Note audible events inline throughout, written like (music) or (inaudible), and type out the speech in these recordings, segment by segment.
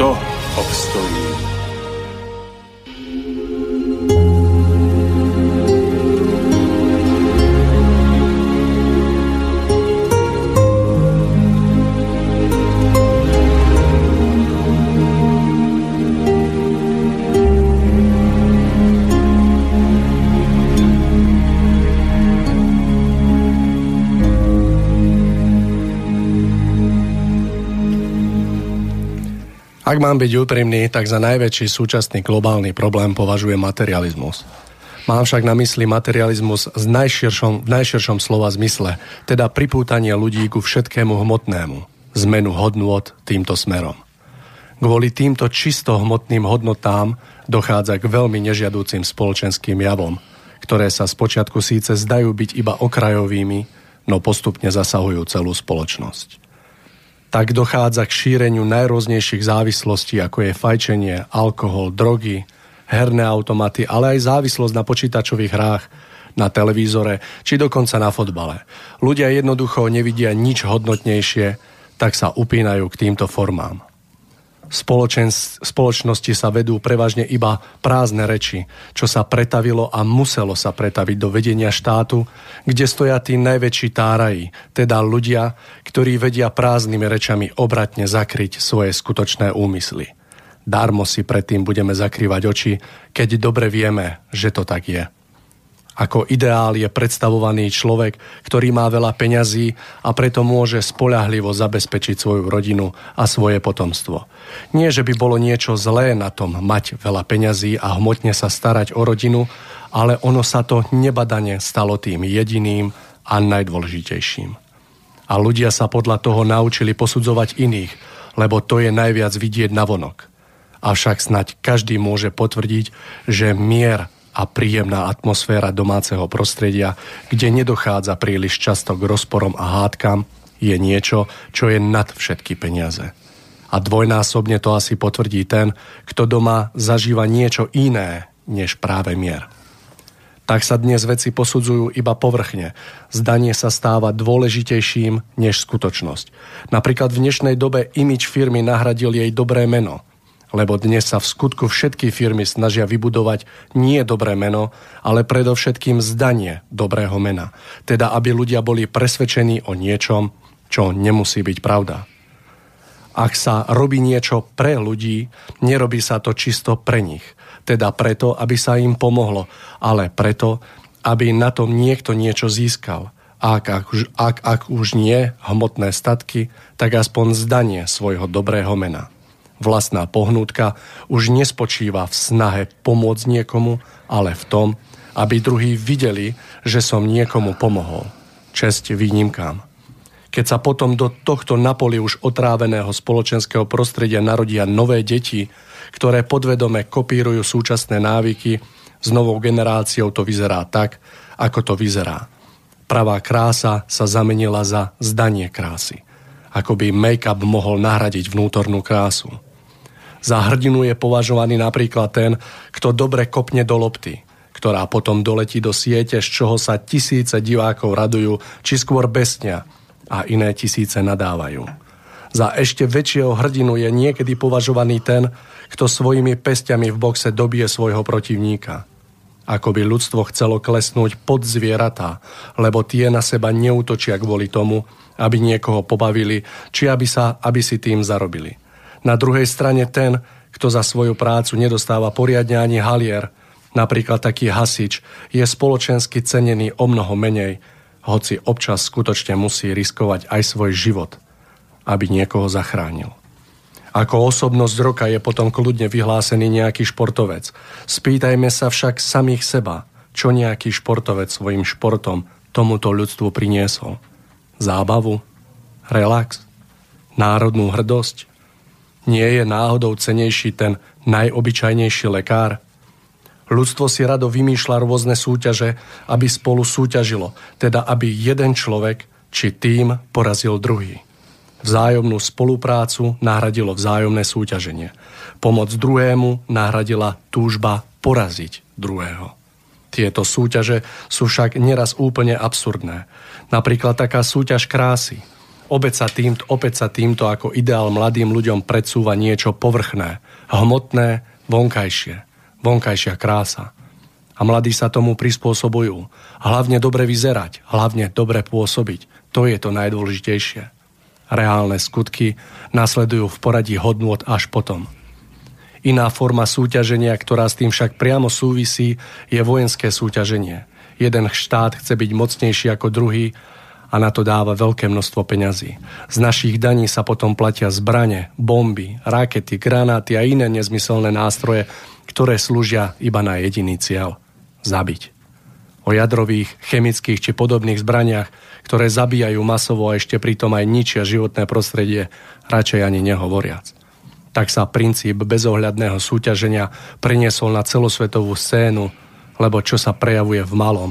kto obstojí. Ak mám byť úprimný, tak za najväčší súčasný globálny problém považujem materializmus. Mám však na mysli materializmus v najširšom, v najširšom slova zmysle, teda pripútanie ľudí ku všetkému hmotnému, zmenu hodnôt týmto smerom. Kvôli týmto čisto hmotným hodnotám dochádza k veľmi nežiadúcim spoločenským javom, ktoré sa spočiatku síce zdajú byť iba okrajovými, no postupne zasahujú celú spoločnosť tak dochádza k šíreniu najrôznejších závislostí, ako je fajčenie, alkohol, drogy, herné automaty, ale aj závislosť na počítačových hrách, na televízore, či dokonca na fotbale. Ľudia jednoducho nevidia nič hodnotnejšie, tak sa upínajú k týmto formám spoločnosti sa vedú prevažne iba prázdne reči, čo sa pretavilo a muselo sa pretaviť do vedenia štátu, kde stoja tí najväčší táraji, teda ľudia, ktorí vedia prázdnymi rečami obratne zakryť svoje skutočné úmysly. Darmo si predtým budeme zakrývať oči, keď dobre vieme, že to tak je. Ako ideál je predstavovaný človek, ktorý má veľa peňazí a preto môže spolahlivo zabezpečiť svoju rodinu a svoje potomstvo. Nie, že by bolo niečo zlé na tom mať veľa peňazí a hmotne sa starať o rodinu, ale ono sa to nebadane stalo tým jediným a najdôležitejším. A ľudia sa podľa toho naučili posudzovať iných, lebo to je najviac vidieť na vonok. Avšak snať každý môže potvrdiť, že mier a príjemná atmosféra domáceho prostredia, kde nedochádza príliš často k rozporom a hádkam, je niečo, čo je nad všetky peniaze. A dvojnásobne to asi potvrdí ten, kto doma zažíva niečo iné, než práve mier. Tak sa dnes veci posudzujú iba povrchne. Zdanie sa stáva dôležitejším než skutočnosť. Napríklad v dnešnej dobe imič firmy nahradil jej dobré meno – lebo dnes sa v skutku všetky firmy snažia vybudovať nie dobré meno, ale predovšetkým zdanie dobrého mena. Teda, aby ľudia boli presvedčení o niečom, čo nemusí byť pravda. Ak sa robí niečo pre ľudí, nerobí sa to čisto pre nich. Teda preto, aby sa im pomohlo, ale preto, aby na tom niekto niečo získal. Ak, ak, ak, ak už nie hmotné statky, tak aspoň zdanie svojho dobrého mena vlastná pohnútka už nespočíva v snahe pomôcť niekomu, ale v tom, aby druhí videli, že som niekomu pomohol. Česť výnimkám. Keď sa potom do tohto napoli už otráveného spoločenského prostredia narodia nové deti, ktoré podvedome kopírujú súčasné návyky, s novou generáciou to vyzerá tak, ako to vyzerá. Pravá krása sa zamenila za zdanie krásy. Ako by make-up mohol nahradiť vnútornú krásu. Za hrdinu je považovaný napríklad ten, kto dobre kopne do lopty, ktorá potom doletí do siete, z čoho sa tisíce divákov radujú, či skôr besnia a iné tisíce nadávajú. Za ešte väčšieho hrdinu je niekedy považovaný ten, kto svojimi pestiami v boxe dobije svojho protivníka. Ako by ľudstvo chcelo klesnúť pod zvieratá, lebo tie na seba neutočia kvôli tomu, aby niekoho pobavili, či aby, sa, aby si tým zarobili. Na druhej strane ten, kto za svoju prácu nedostáva poriadne ani halier, napríklad taký hasič, je spoločensky cenený o mnoho menej, hoci občas skutočne musí riskovať aj svoj život, aby niekoho zachránil. Ako osobnosť roka je potom kľudne vyhlásený nejaký športovec. Spýtajme sa však samých seba, čo nejaký športovec svojim športom tomuto ľudstvu priniesol. Zábavu? Relax? Národnú hrdosť? Nie je náhodou cenejší ten najobyčajnejší lekár? Ľudstvo si rado vymýšľa rôzne súťaže, aby spolu súťažilo, teda aby jeden človek či tým porazil druhý. Vzájomnú spoluprácu nahradilo vzájomné súťaženie. Pomoc druhému nahradila túžba poraziť druhého. Tieto súťaže sú však neraz úplne absurdné. Napríklad taká súťaž krásy. Opäť sa, týmto, opäť sa týmto ako ideál mladým ľuďom predsúva niečo povrchné, hmotné, vonkajšie. Vonkajšia krása. A mladí sa tomu prispôsobujú. Hlavne dobre vyzerať, hlavne dobre pôsobiť. To je to najdôležitejšie. Reálne skutky nasledujú v poradí hodnôt až potom. Iná forma súťaženia, ktorá s tým však priamo súvisí, je vojenské súťaženie. Jeden štát chce byť mocnejší ako druhý a na to dáva veľké množstvo peňazí. Z našich daní sa potom platia zbrane, bomby, rakety, granáty a iné nezmyselné nástroje, ktoré slúžia iba na jediný cieľ – zabiť. O jadrových, chemických či podobných zbraniach, ktoré zabíjajú masovo a ešte pritom aj ničia životné prostredie, radšej ani nehovoriac tak sa princíp bezohľadného súťaženia preniesol na celosvetovú scénu, lebo čo sa prejavuje v malom,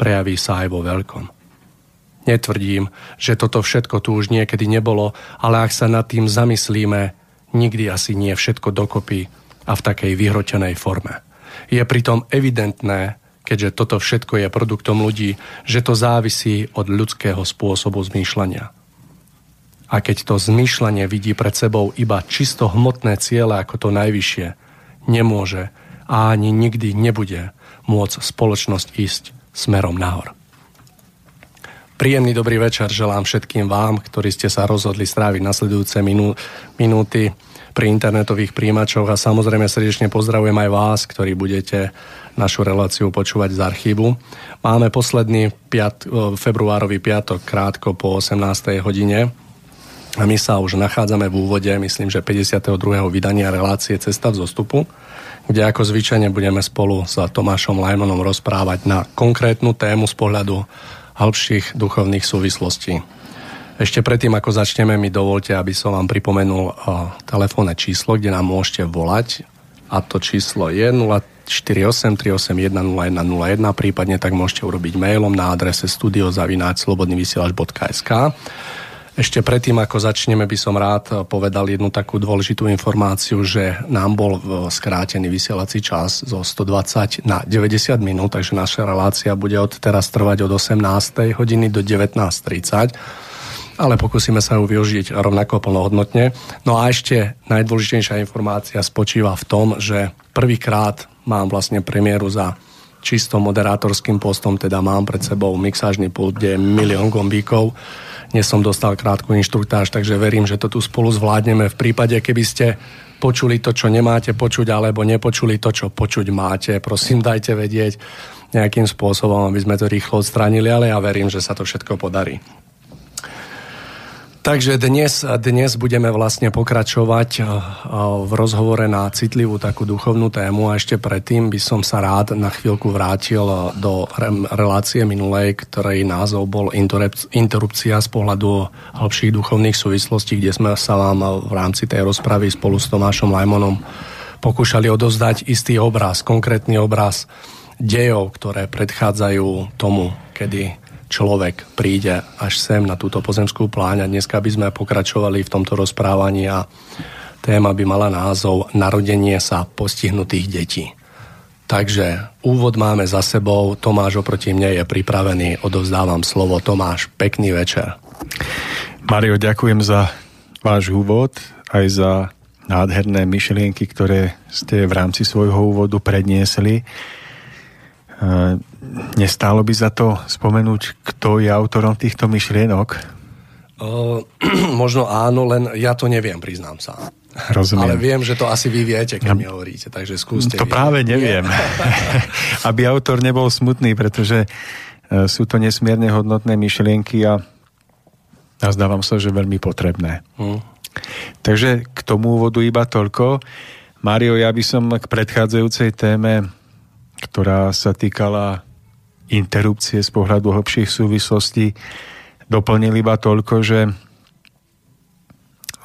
prejaví sa aj vo veľkom. Netvrdím, že toto všetko tu už niekedy nebolo, ale ak sa nad tým zamyslíme, nikdy asi nie všetko dokopy a v takej vyhrotenej forme. Je pritom evidentné, keďže toto všetko je produktom ľudí, že to závisí od ľudského spôsobu zmýšľania. A keď to zmýšľanie vidí pred sebou iba čisto hmotné ciele ako to najvyššie, nemôže a ani nikdy nebude môcť spoločnosť ísť smerom nahor. Príjemný dobrý večer želám všetkým vám, ktorí ste sa rozhodli stráviť nasledujúce minú, minúty pri internetových príjimačoch a samozrejme srdečne pozdravujem aj vás, ktorí budete našu reláciu počúvať z archívu. Máme posledný piat, februárový piatok krátko po 18. hodine a my sa už nachádzame v úvode, myslím, že 52. vydania relácie Cesta v zostupu, kde ako zvyčajne budeme spolu s Tomášom Lajmonom rozprávať na konkrétnu tému z pohľadu hĺbších duchovných súvislostí. Ešte predtým, ako začneme, mi dovolte, aby som vám pripomenul telefónne číslo, kde nám môžete volať. A to číslo je 048 381 0101, prípadne tak môžete urobiť mailom na adrese studiozavináčslobodnyvysielač.sk ešte predtým, ako začneme, by som rád povedal jednu takú dôležitú informáciu, že nám bol skrátený vysielací čas zo 120 na 90 minút, takže naša relácia bude od teraz trvať od 18. hodiny do 19.30 ale pokúsime sa ju využiť rovnako plnohodnotne. No a ešte najdôležitejšia informácia spočíva v tom, že prvýkrát mám vlastne premiéru za čisto moderátorským postom, teda mám pred sebou mixážny pult, kde je milión gombíkov dnes som dostal krátku inštruktáž, takže verím, že to tu spolu zvládneme. V prípade, keby ste počuli to, čo nemáte počuť, alebo nepočuli to, čo počuť máte, prosím, dajte vedieť nejakým spôsobom, aby sme to rýchlo odstránili, ale ja verím, že sa to všetko podarí. Takže dnes, dnes budeme vlastne pokračovať v rozhovore na citlivú takú duchovnú tému. A ešte predtým by som sa rád na chvíľku vrátil do relácie minulej, ktorej názov bol interrupcia z pohľadu hĺbších duchovných súvislostí, kde sme sa vám v rámci tej rozpravy spolu s Tomášom Lajmonom pokúšali odozdať istý obraz, konkrétny obraz dejov, ktoré predchádzajú tomu, kedy človek príde až sem na túto pozemskú pláň a dneska by sme pokračovali v tomto rozprávaní a téma by mala názov Narodenie sa postihnutých detí. Takže úvod máme za sebou, Tomáš oproti mne je pripravený, odovzdávam slovo. Tomáš, pekný večer. Mario, ďakujem za váš úvod, aj za nádherné myšlienky, ktoré ste v rámci svojho úvodu predniesli. Nestálo by za to spomenúť, kto je autorom týchto myšlienok? Uh, (clears throat) možno áno, len ja to neviem, priznám sa. Rozumiem. Ale viem, že to asi vy viete, keď mi hovoríte, takže skúste. To vy. práve neviem. (laughs) (laughs) Aby autor nebol smutný, pretože e, sú to nesmierne hodnotné myšlienky a nazdávam sa, že veľmi potrebné. Hmm. Takže k tomu úvodu iba toľko. Mario, ja by som k predchádzajúcej téme, ktorá sa týkala interrupcie z pohľadu hlbších súvislostí, doplnil iba toľko, že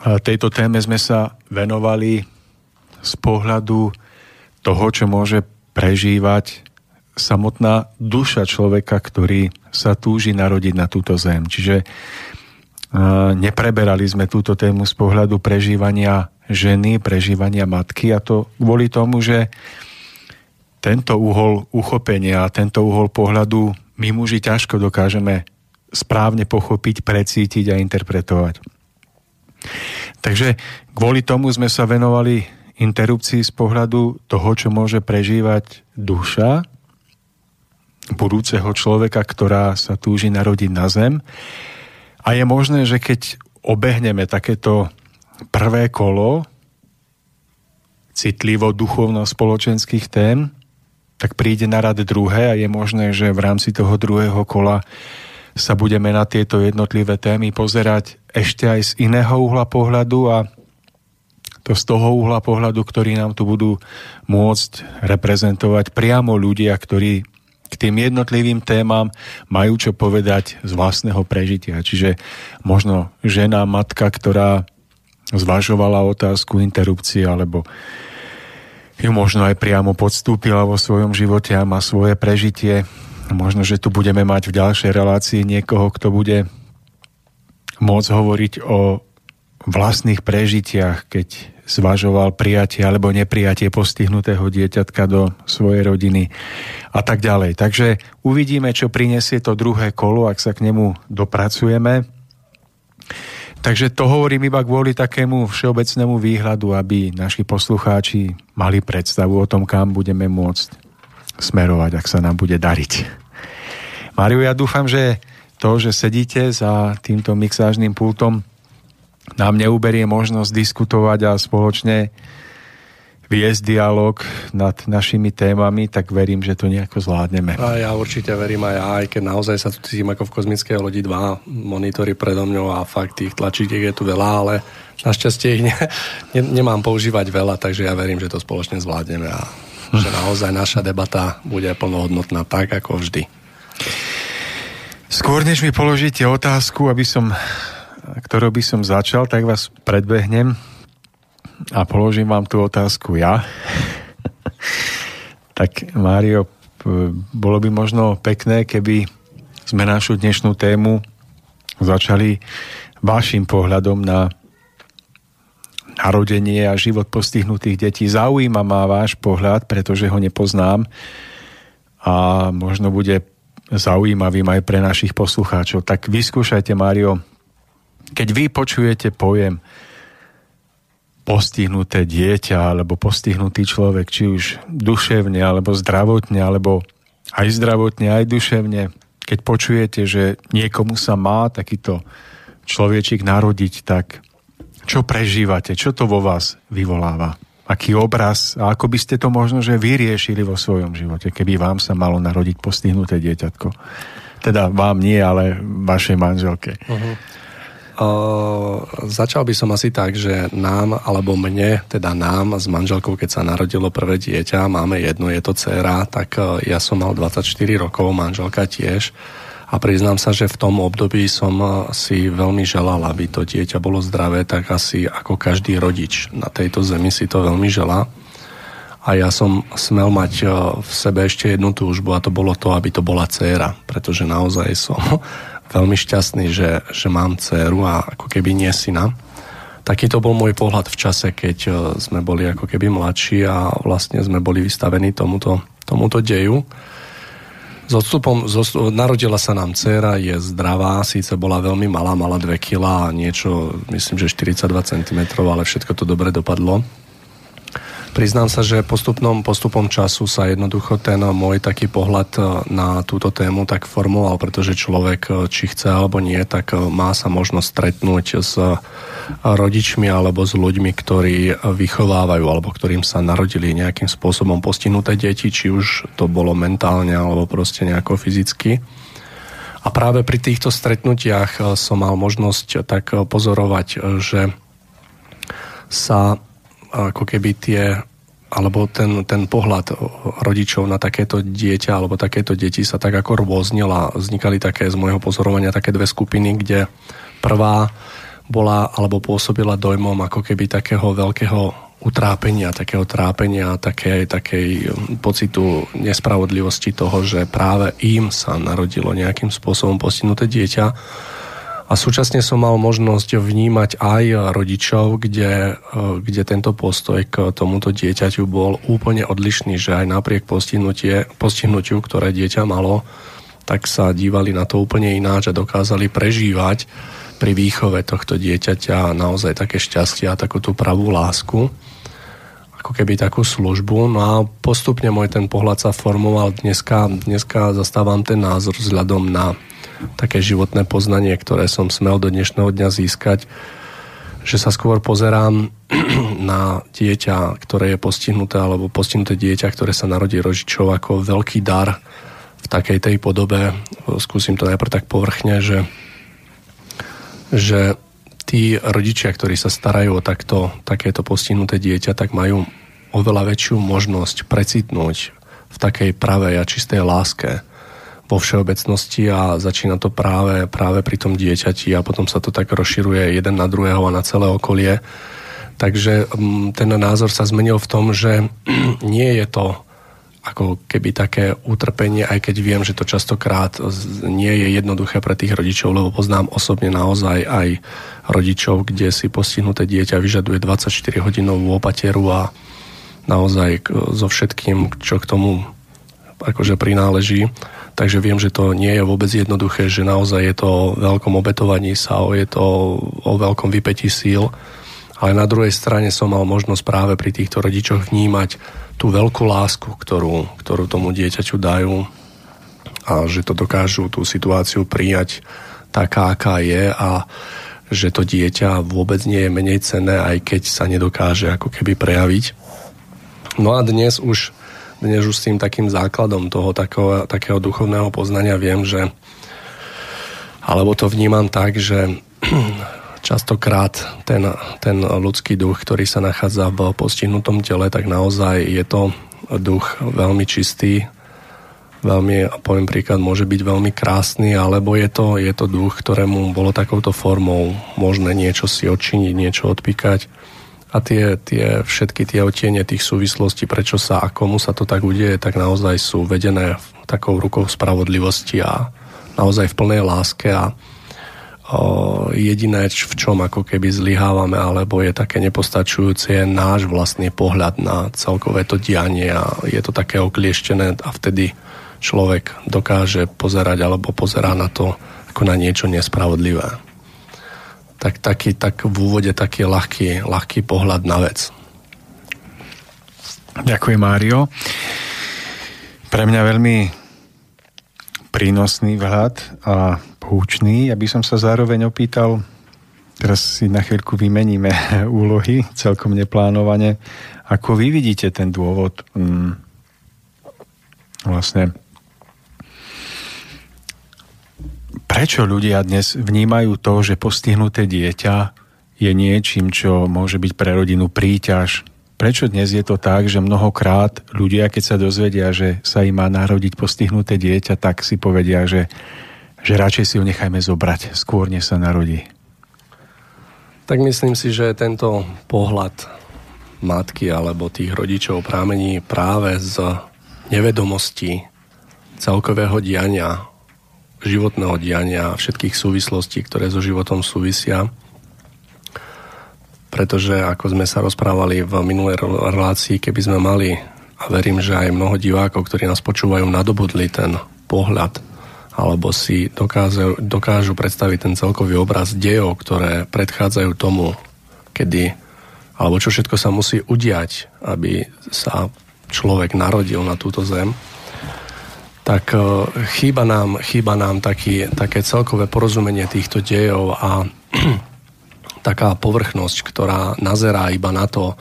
tejto téme sme sa venovali z pohľadu toho, čo môže prežívať samotná duša človeka, ktorý sa túži narodiť na túto zem. Čiže nepreberali sme túto tému z pohľadu prežívania ženy, prežívania matky a to kvôli tomu, že tento uhol uchopenia a tento uhol pohľadu my muži ťažko dokážeme správne pochopiť, precítiť a interpretovať. Takže kvôli tomu sme sa venovali interrupcii z pohľadu toho, čo môže prežívať duša budúceho človeka, ktorá sa túži narodiť na zem. A je možné, že keď obehneme takéto prvé kolo citlivo duchovno-spoločenských tém, tak príde na rad druhé a je možné, že v rámci toho druhého kola sa budeme na tieto jednotlivé témy pozerať ešte aj z iného uhla pohľadu a to z toho uhla pohľadu, ktorý nám tu budú môcť reprezentovať priamo ľudia, ktorí k tým jednotlivým témam majú čo povedať z vlastného prežitia. Čiže možno žena, matka, ktorá zvažovala otázku interrupcie alebo ju možno aj priamo podstúpila vo svojom živote a má svoje prežitie Možno, že tu budeme mať v ďalšej relácii niekoho, kto bude môcť hovoriť o vlastných prežitiach, keď zvažoval prijatie alebo neprijatie postihnutého dieťatka do svojej rodiny a tak ďalej. Takže uvidíme, čo prinesie to druhé kolo, ak sa k nemu dopracujeme. Takže to hovorím iba kvôli takému všeobecnému výhľadu, aby naši poslucháči mali predstavu o tom, kam budeme môcť smerovať, ak sa nám bude dariť. Máriu, ja dúfam, že to, že sedíte za týmto mixážnym pultom, nám neuberie možnosť diskutovať a spoločne viesť dialog nad našimi témami, tak verím, že to nejako zvládneme. A ja určite verím aj ja, aj keď naozaj sa tu cítim ako v kozmickej lodi dva monitory predo mňou a fakt tých tlačítiek je tu veľa, ale našťastie ich ne, ne, nemám používať veľa, takže ja verím, že to spoločne zvládneme a že naozaj naša debata bude plnohodnotná tak, ako vždy. Skôr než mi položíte otázku, aby som, ktorou by som začal, tak vás predbehnem a položím vám tú otázku ja. (laughs) tak Mário, bolo by možno pekné, keby sme našu dnešnú tému začali vašim pohľadom na narodenie a život postihnutých detí. Zaujíma ma váš pohľad, pretože ho nepoznám a možno bude zaujímavým aj pre našich poslucháčov. Tak vyskúšajte, Mário, keď vy počujete pojem postihnuté dieťa alebo postihnutý človek, či už duševne alebo zdravotne, alebo aj zdravotne, aj duševne, keď počujete, že niekomu sa má takýto človečik narodiť, tak čo prežívate? Čo to vo vás vyvoláva? Aký obraz? A ako by ste to možno, že vyriešili vo svojom živote, keby vám sa malo narodiť postihnuté dieťatko? Teda vám nie, ale vašej manželke. Uh-huh. Uh, začal by som asi tak, že nám, alebo mne, teda nám s manželkou, keď sa narodilo prvé dieťa, máme jednu, je to dcera, tak uh, ja som mal 24 rokov, manželka tiež a priznám sa, že v tom období som si veľmi želal, aby to dieťa bolo zdravé, tak asi ako každý rodič na tejto zemi si to veľmi želá. A ja som smel mať v sebe ešte jednu túžbu a to bolo to, aby to bola dcéra, pretože naozaj som (laughs) veľmi šťastný, že, že mám dceru a ako keby nie syna. Taký to bol môj pohľad v čase, keď eh, sme boli ako keby mladší a vlastne sme boli vystavení tomuto, tomuto deju. S odstupom, z odstupom, narodila sa nám dcera, je zdravá, síce bola veľmi malá, mala 2 kg a niečo, myslím, že 42 cm, ale všetko to dobre dopadlo. Priznám sa, že postupnom postupom času sa jednoducho ten môj taký pohľad e, na túto tému tak formoval, pretože človek, e, či chce alebo nie, tak e, má sa možnosť stretnúť s rodičmi alebo s ľuďmi, ktorí vychovávajú alebo ktorým sa narodili nejakým spôsobom postihnuté deti, či už to bolo mentálne alebo proste nejako fyzicky. A práve pri týchto stretnutiach som mal možnosť tak pozorovať, že sa ako keby tie alebo ten, ten pohľad rodičov na takéto dieťa alebo takéto deti sa tak ako rôznil vznikali také z môjho pozorovania také dve skupiny, kde prvá bola alebo pôsobila dojmom ako keby takého veľkého utrápenia, takého trápenia, takej, takej pocitu nespravodlivosti toho, že práve im sa narodilo nejakým spôsobom postihnuté dieťa a súčasne som mal možnosť vnímať aj rodičov, kde, e, kde tento postoj k tomuto dieťaťu bol úplne odlišný, že aj napriek postihnutiu, ktoré dieťa malo, tak sa dívali na to úplne ináč a dokázali prežívať pri výchove tohto dieťaťa naozaj také šťastie a takú tú pravú lásku ako keby takú službu. No a postupne môj ten pohľad sa formoval. Dneska, dneska zastávam ten názor vzhľadom na také životné poznanie, ktoré som smel do dnešného dňa získať, že sa skôr pozerám (clears throat) na dieťa, ktoré je postihnuté, alebo postihnuté dieťa, ktoré sa narodí rodičov ako veľký dar v takej tej podobe. Skúsim to najprv tak povrchne, že, že tí rodičia, ktorí sa starajú o takto, takéto postihnuté dieťa, tak majú oveľa väčšiu možnosť precitnúť v takej pravej a čistej láske vo všeobecnosti a začína to práve, práve pri tom dieťati a potom sa to tak rozširuje jeden na druhého a na celé okolie. Takže mm, ten názor sa zmenil v tom, že (clears throat) nie je to ako keby také utrpenie, aj keď viem, že to častokrát nie je jednoduché pre tých rodičov, lebo poznám osobne naozaj aj rodičov, kde si postihnuté dieťa vyžaduje 24 hodinovú opateru a naozaj so všetkým, čo k tomu akože prináleží. Takže viem, že to nie je vôbec jednoduché, že naozaj je to o veľkom obetovaní sa, je to o veľkom vypetí síl. Ale na druhej strane som mal možnosť práve pri týchto rodičoch vnímať tú veľkú lásku, ktorú, ktorú tomu dieťaťu dajú a že to dokážu tú situáciu prijať taká, aká je a že to dieťa vôbec nie je menej cenné, aj keď sa nedokáže ako keby prejaviť. No a dnes už dnes už s tým takým základom toho takého, takého duchovného poznania viem, že alebo to vnímam tak, že (clears throat) častokrát ten, ten ľudský duch, ktorý sa nachádza v postihnutom tele, tak naozaj je to duch veľmi čistý, veľmi, poviem príklad, môže byť veľmi krásny, alebo je to, je to duch, ktorému bolo takouto formou možné niečo si odčiniť, niečo odpíkať a tie, tie, všetky tie otiene tých súvislostí, prečo sa a komu sa to tak udeje, tak naozaj sú vedené takou rukou spravodlivosti a naozaj v plnej láske a o, jediné, v čom ako keby zlyhávame, alebo je také nepostačujúce, je náš vlastný pohľad na celkové to dianie a je to také oklieštené a vtedy človek dokáže pozerať alebo pozerá na to ako na niečo nespravodlivé tak, taký, tak v úvode taký ľahký, ľahký pohľad na vec. Ďakujem, Mário. Pre mňa veľmi prínosný vhľad a poučný. Ja by som sa zároveň opýtal, teraz si na chvíľku vymeníme (laughs) úlohy, celkom neplánovane. Ako vy vidíte ten dôvod mm, vlastne prečo ľudia dnes vnímajú to, že postihnuté dieťa je niečím, čo môže byť pre rodinu príťaž. Prečo dnes je to tak, že mnohokrát ľudia, keď sa dozvedia, že sa im má narodiť postihnuté dieťa, tak si povedia, že, že radšej si ho nechajme zobrať, skôr než sa narodí. Tak myslím si, že tento pohľad matky alebo tých rodičov prámení práve z nevedomosti celkového diania životného diania a všetkých súvislostí, ktoré so životom súvisia. Pretože, ako sme sa rozprávali v minulej relácii, keby sme mali, a verím, že aj mnoho divákov, ktorí nás počúvajú, nadobudli ten pohľad, alebo si dokážu, dokážu predstaviť ten celkový obraz dejov, ktoré predchádzajú tomu, kedy alebo čo všetko sa musí udiať, aby sa človek narodil na túto zem, tak e, chýba nám, chýba nám taký, také celkové porozumenie týchto dejov a (clears throat) taká povrchnosť, ktorá nazerá iba na to,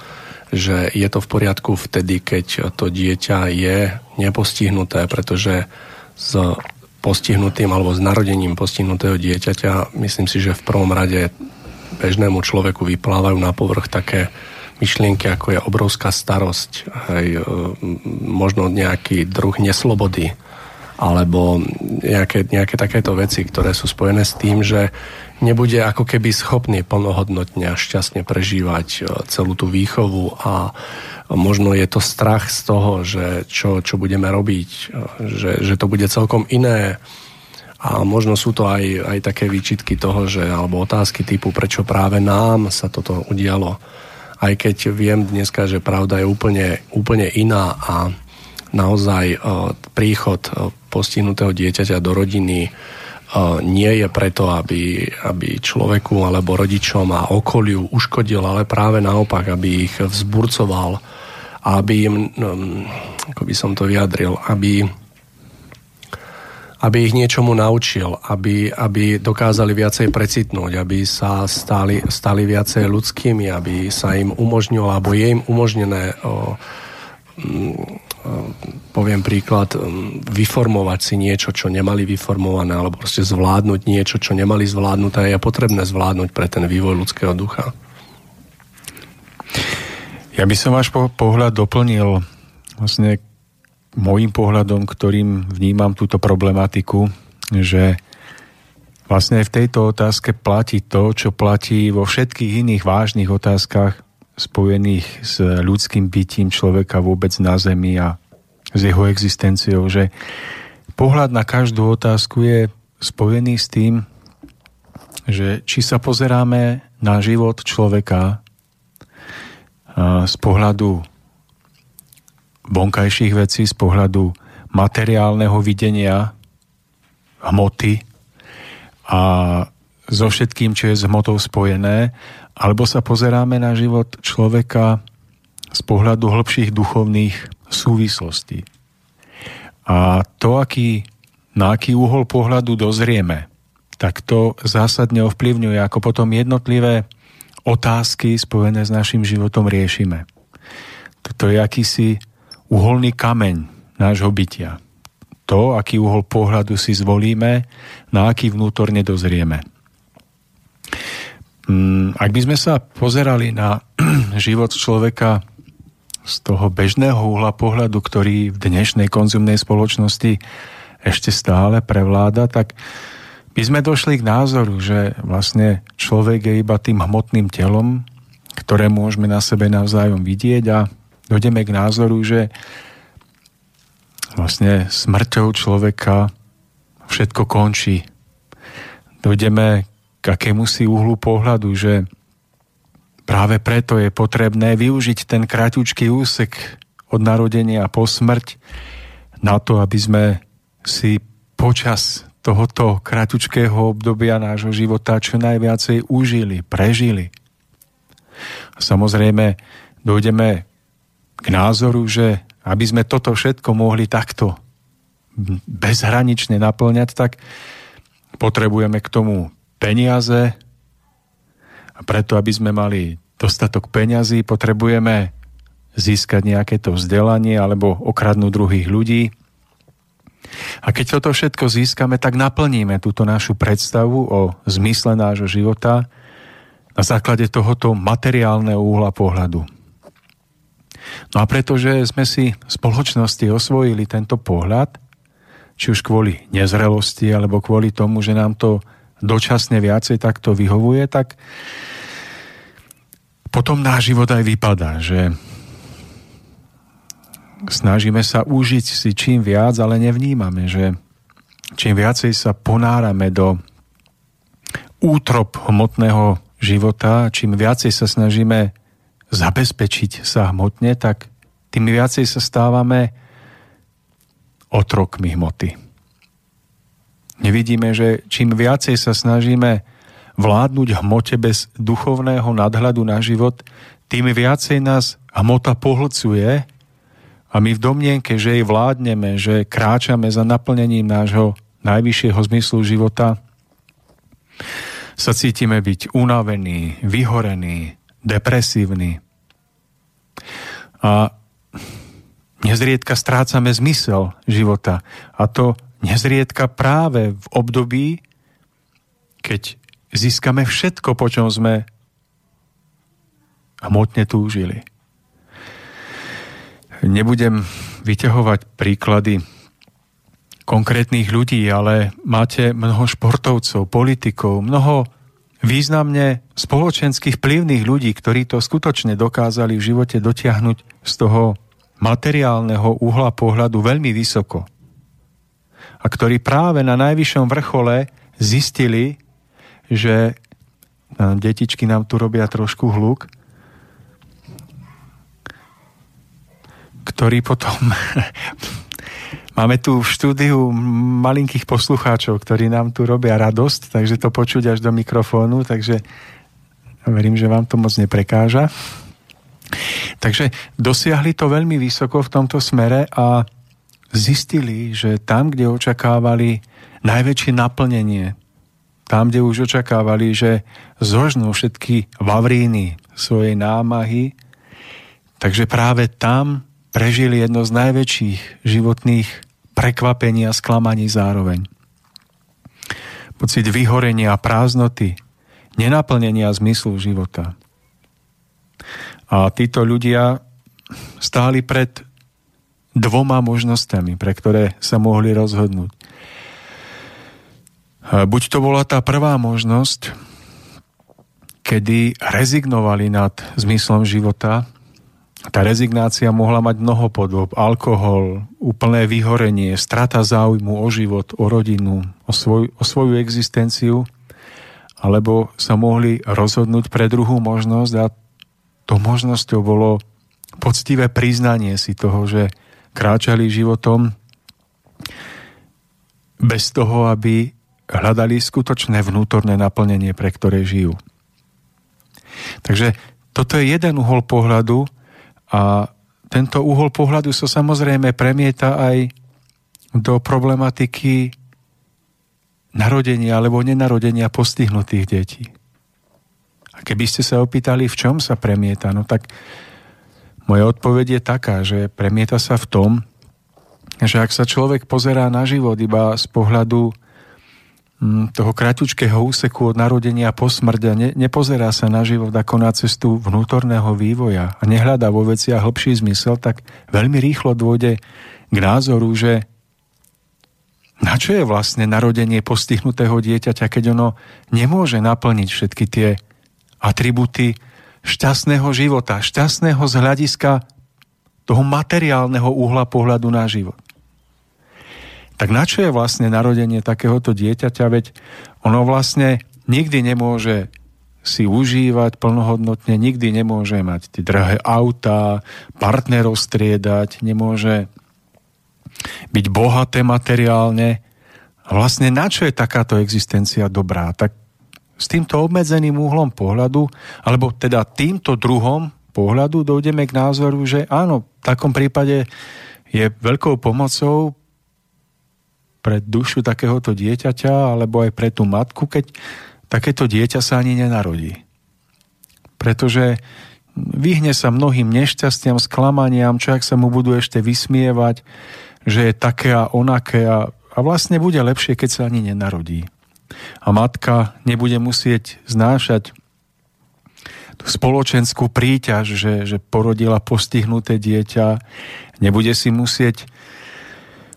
že je to v poriadku vtedy, keď to dieťa je nepostihnuté, pretože s postihnutým alebo s narodením postihnutého dieťaťa myslím si, že v prvom rade bežnému človeku vyplávajú na povrch také myšlienky, ako je obrovská starosť, e, možno nejaký druh neslobody, alebo nejaké, nejaké takéto veci, ktoré sú spojené s tým, že nebude ako keby schopný plnohodnotne a šťastne prežívať e, celú tú výchovu a možno je to strach z toho, že čo, čo budeme robiť, e, že, že to bude celkom iné a možno sú to aj, aj také výčitky toho, že, alebo otázky typu, prečo práve nám sa toto udialo. Aj keď viem dneska, že pravda je úplne, úplne iná a naozaj uh, príchod postihnutého dieťaťa do rodiny uh, nie je preto, aby, aby človeku alebo rodičom a okoliu uškodil, ale práve naopak, aby ich vzburcoval, aby im, um, ako by som to vyjadril, aby aby ich niečomu naučil, aby, aby dokázali viacej precitnúť, aby sa stali, stali viacej ľudskými, aby sa im umožnilo, alebo je im umožnené o, poviem príklad, mm, vyformovať si niečo, čo nemali vyformované, alebo proste zvládnuť niečo, čo nemali zvládnuté, je potrebné zvládnuť pre ten vývoj ľudského ducha. Ja by som váš pohľad doplnil vlastne môjim pohľadom, ktorým vnímam túto problematiku, že vlastne v tejto otázke platí to, čo platí vo všetkých iných vážnych otázkach spojených s ľudským bytím človeka vôbec na Zemi a s jeho existenciou, že pohľad na každú otázku je spojený s tým, že či sa pozeráme na život človeka z pohľadu vonkajších vecí z pohľadu materiálneho videnia hmoty a so všetkým, čo je s hmotou spojené, alebo sa pozeráme na život človeka z pohľadu hĺbších duchovných súvislostí. A to, aký, na aký uhol pohľadu dozrieme, tak to zásadne ovplyvňuje, ako potom jednotlivé otázky spojené s našim životom riešime. Toto je akýsi uholný kameň nášho bytia. To, aký uhol pohľadu si zvolíme, na aký vnútorne dozrieme. Mm, ak by sme sa pozerali na (clears throat) život človeka z toho bežného uhla pohľadu, ktorý v dnešnej konzumnej spoločnosti ešte stále prevláda, tak by sme došli k názoru, že vlastne človek je iba tým hmotným telom, ktoré môžeme na sebe navzájom vidieť a dojdeme k názoru, že vlastne smrťou človeka všetko končí. Dojdeme k akému si uhlu pohľadu, že práve preto je potrebné využiť ten kráťučký úsek od narodenia po smrť na to, aby sme si počas tohoto kráťučkého obdobia nášho života čo najviacej užili, prežili. Samozrejme, dojdeme k názoru, že aby sme toto všetko mohli takto bezhranične naplňať, tak potrebujeme k tomu peniaze a preto, aby sme mali dostatok peňazí, potrebujeme získať nejaké to vzdelanie alebo okradnúť druhých ľudí. A keď toto všetko získame, tak naplníme túto našu predstavu o zmysle nášho života na základe tohoto materiálneho úhla pohľadu. No a pretože sme si v spoločnosti osvojili tento pohľad, či už kvôli nezrelosti, alebo kvôli tomu, že nám to dočasne viacej takto vyhovuje, tak potom náš život aj vypadá, že snažíme sa užiť si čím viac, ale nevnímame, že čím viacej sa ponárame do útrop hmotného života, čím viacej sa snažíme zabezpečiť sa hmotne, tak tým viacej sa stávame otrokmi hmoty. Nevidíme, že čím viacej sa snažíme vládnuť hmote bez duchovného nadhľadu na život, tým viacej nás hmota pohlcuje a my v domnienke, že jej vládneme, že kráčame za naplnením nášho najvyššieho zmyslu života, sa cítime byť unavení, vyhorení, depresívni. A nezriedka strácame zmysel života. A to nezriedka práve v období, keď získame všetko, po čom sme hmotne túžili. Nebudem vyťahovať príklady konkrétnych ľudí, ale máte mnoho športovcov, politikov, mnoho významne spoločenských vplyvných ľudí, ktorí to skutočne dokázali v živote dotiahnuť z toho materiálneho uhla pohľadu veľmi vysoko. A ktorí práve na najvyššom vrchole zistili, že detičky nám tu robia trošku hluk, ktorý potom... (laughs) Máme tu v štúdiu malinkých poslucháčov, ktorí nám tu robia radosť, takže to počuť až do mikrofónu, takže verím, že vám to moc neprekáža. Takže dosiahli to veľmi vysoko v tomto smere a zistili, že tam, kde očakávali najväčšie naplnenie, tam, kde už očakávali, že zožnú všetky vavríny svojej námahy, takže práve tam prežili jedno z najväčších životných prekvapení a sklamaní zároveň. Pocit vyhorenia, prázdnoty, nenaplnenia zmyslu života. A títo ľudia stáli pred dvoma možnosťami, pre ktoré sa mohli rozhodnúť. Buď to bola tá prvá možnosť, kedy rezignovali nad zmyslom života tá rezignácia mohla mať mnoho podob. Alkohol, úplné vyhorenie, strata záujmu o život, o rodinu, o, svoj, o svoju existenciu, alebo sa mohli rozhodnúť pre druhú možnosť a to možnosťou bolo poctivé priznanie si toho, že kráčali životom bez toho, aby hľadali skutočné vnútorné naplnenie, pre ktoré žijú. Takže toto je jeden uhol pohľadu, a tento uhol pohľadu sa samozrejme premieta aj do problematiky narodenia alebo nenarodenia postihnutých detí. A keby ste sa opýtali, v čom sa premieta, no tak moja odpoveď je taká, že premieta sa v tom, že ak sa človek pozerá na život iba z pohľadu Mm, toho kratučkého úseku od narodenia po smrť a ne, nepozerá sa na život ako na cestu vnútorného vývoja a nehľadá vo veciach hlbší zmysel, tak veľmi rýchlo dôjde k názoru, že na čo je vlastne narodenie postihnutého dieťaťa, keď ono nemôže naplniť všetky tie atributy šťastného života, šťastného z hľadiska toho materiálneho uhla pohľadu na život tak na čo je vlastne narodenie takéhoto dieťaťa, veď ono vlastne nikdy nemôže si užívať plnohodnotne, nikdy nemôže mať tie drahé autá, partnerov striedať, nemôže byť bohaté materiálne. Vlastne na čo je takáto existencia dobrá? Tak s týmto obmedzeným úhlom pohľadu, alebo teda týmto druhom pohľadu dojdeme k názoru, že áno, v takom prípade je veľkou pomocou pre dušu takéhoto dieťaťa alebo aj pre tú matku, keď takéto dieťa sa ani nenarodí. Pretože vyhne sa mnohým nešťastiam, sklamaniam, človek sa mu budú ešte vysmievať, že je také a onaké a, a vlastne bude lepšie, keď sa ani nenarodí. A matka nebude musieť znášať tú spoločenskú príťaž, že, že porodila postihnuté dieťa, nebude si musieť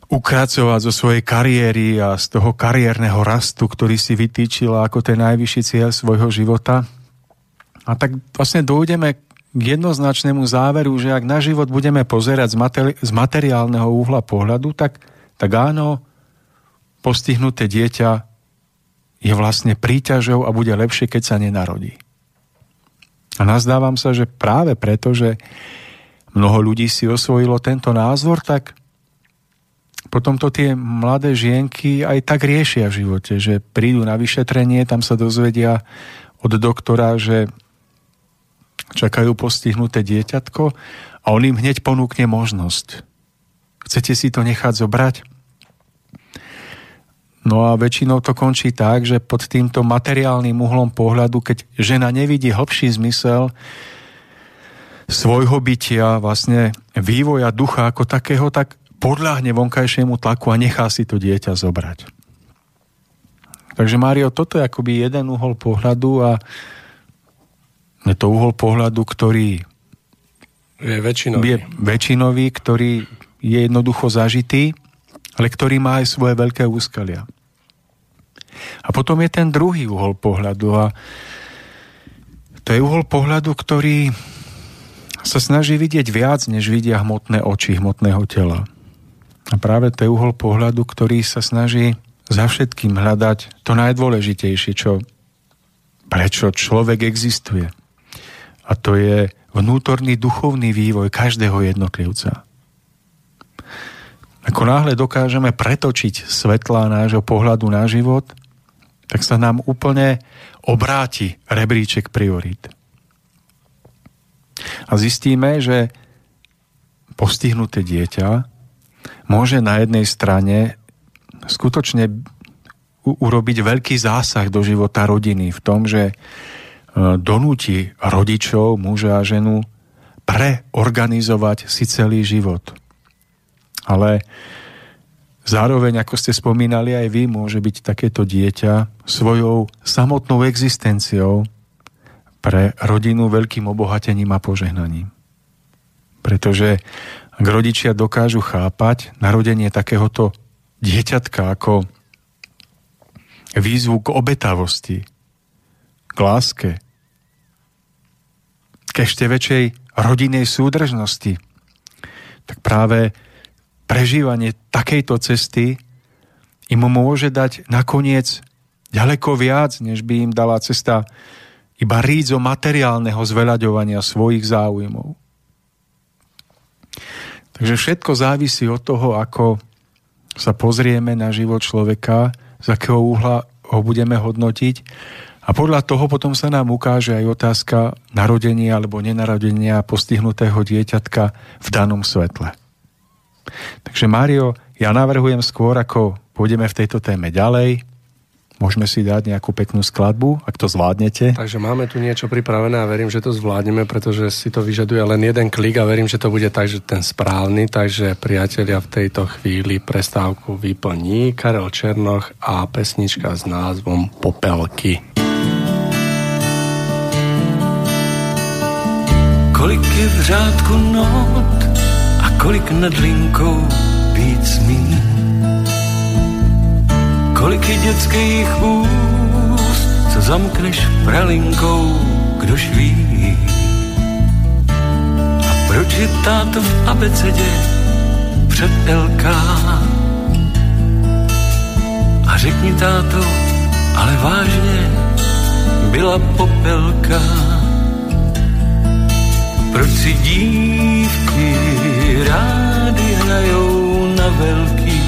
ukracovať zo svojej kariéry a z toho kariérneho rastu, ktorý si vytýčila ako ten najvyšší cieľ svojho života. A tak vlastne dojdeme k jednoznačnému záveru, že ak na život budeme pozerať z, materi- z materiálneho úhla pohľadu, tak, tak áno, postihnuté dieťa je vlastne príťažou a bude lepšie, keď sa nenarodí. A nazdávam sa, že práve preto, že mnoho ľudí si osvojilo tento názor, tak potom to tie mladé žienky aj tak riešia v živote, že prídu na vyšetrenie, tam sa dozvedia od doktora, že čakajú postihnuté dieťatko a on im hneď ponúkne možnosť. Chcete si to nechať zobrať? No a väčšinou to končí tak, že pod týmto materiálnym uhlom pohľadu, keď žena nevidí hlbší zmysel svojho bytia, vlastne vývoja ducha ako takého, tak podľahne vonkajšiemu tlaku a nechá si to dieťa zobrať. Takže Mário, toto je akoby jeden uhol pohľadu a je to uhol pohľadu, ktorý je väčšinový. je väčšinový, ktorý je jednoducho zažitý, ale ktorý má aj svoje veľké úskalia. A potom je ten druhý uhol pohľadu a to je uhol pohľadu, ktorý sa snaží vidieť viac, než vidia hmotné oči hmotného tela. A práve to je uhol pohľadu, ktorý sa snaží za všetkým hľadať to najdôležitejšie, čo, prečo človek existuje. A to je vnútorný duchovný vývoj každého jednotlivca. Ako náhle dokážeme pretočiť svetla nášho pohľadu na život, tak sa nám úplne obráti rebríček priorit. A zistíme, že postihnuté dieťa môže na jednej strane skutočne urobiť veľký zásah do života rodiny v tom, že e, donúti rodičov, muža a ženu preorganizovať si celý život. Ale Zároveň, ako ste spomínali aj vy, môže byť takéto dieťa svojou samotnou existenciou pre rodinu veľkým obohatením a požehnaním. Pretože ak rodičia dokážu chápať narodenie takéhoto dieťatka ako výzvu k obetavosti, k láske, k ešte väčšej rodinej súdržnosti, tak práve prežívanie takejto cesty im môže dať nakoniec ďaleko viac, než by im dala cesta iba rídzo materiálneho zveľaďovania svojich záujmov. Takže všetko závisí od toho, ako sa pozrieme na život človeka, z akého uhla ho budeme hodnotiť a podľa toho potom sa nám ukáže aj otázka narodenia alebo nenarodenia postihnutého dieťatka v danom svetle. Takže Mário, ja navrhujem skôr, ako pôjdeme v tejto téme ďalej, Môžeme si dať nejakú peknú skladbu, ak to zvládnete. Takže máme tu niečo pripravené a verím, že to zvládneme, pretože si to vyžaduje len jeden klik a verím, že to bude tak, že ten správny. Takže priatelia v tejto chvíli prestávku vyplní Karel Černoch a pesnička s názvom Popelky. Kolik je v řádku not kolik nad linkou být smí. Kolik je dětských úst, co zamkneš pralinkou, kdož ví. A proč je táto v abecedě před LK? A řekni táto, ale vážně, byla popelka. Proč si dívky rády hrajou na velký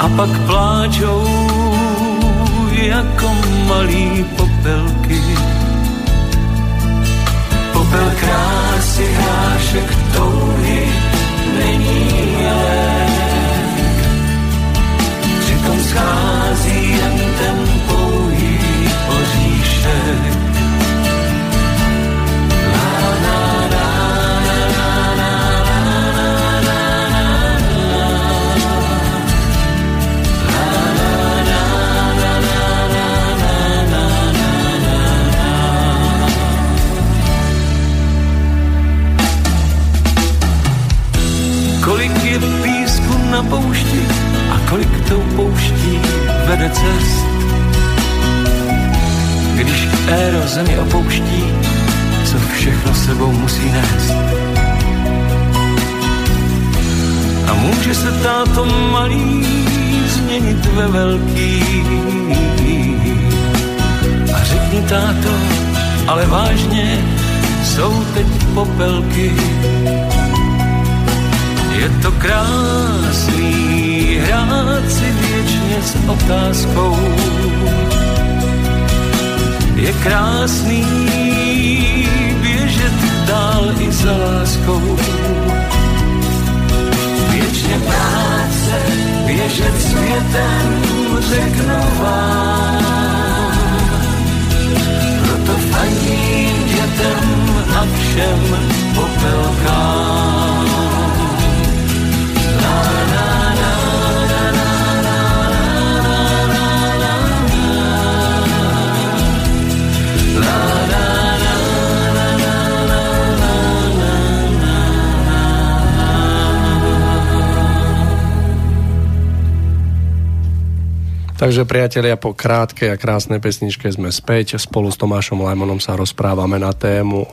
a pak pláčou jako malý popelky. Popel krásy, hrášek touhy není lék. Přitom schází jen ten pouhý oříšek. Na poušti a kolik tou pouští vede cest. Když éro zemi opouští, co všechno sebou musí nést. A může se táto malý změnit ve velký. A řekni táto, ale vážně, jsou teď popelky je to krásný hrát si věčně s otázkou. Je krásný běžet dál i za láskou. Věčně práce, běžet světem, řeknu vám. Proto fandím dětem a všem popelkám. Takže priatelia, po krátkej a krásnej pesničke sme späť. Spolu s Tomášom Lajmonom sa rozprávame na tému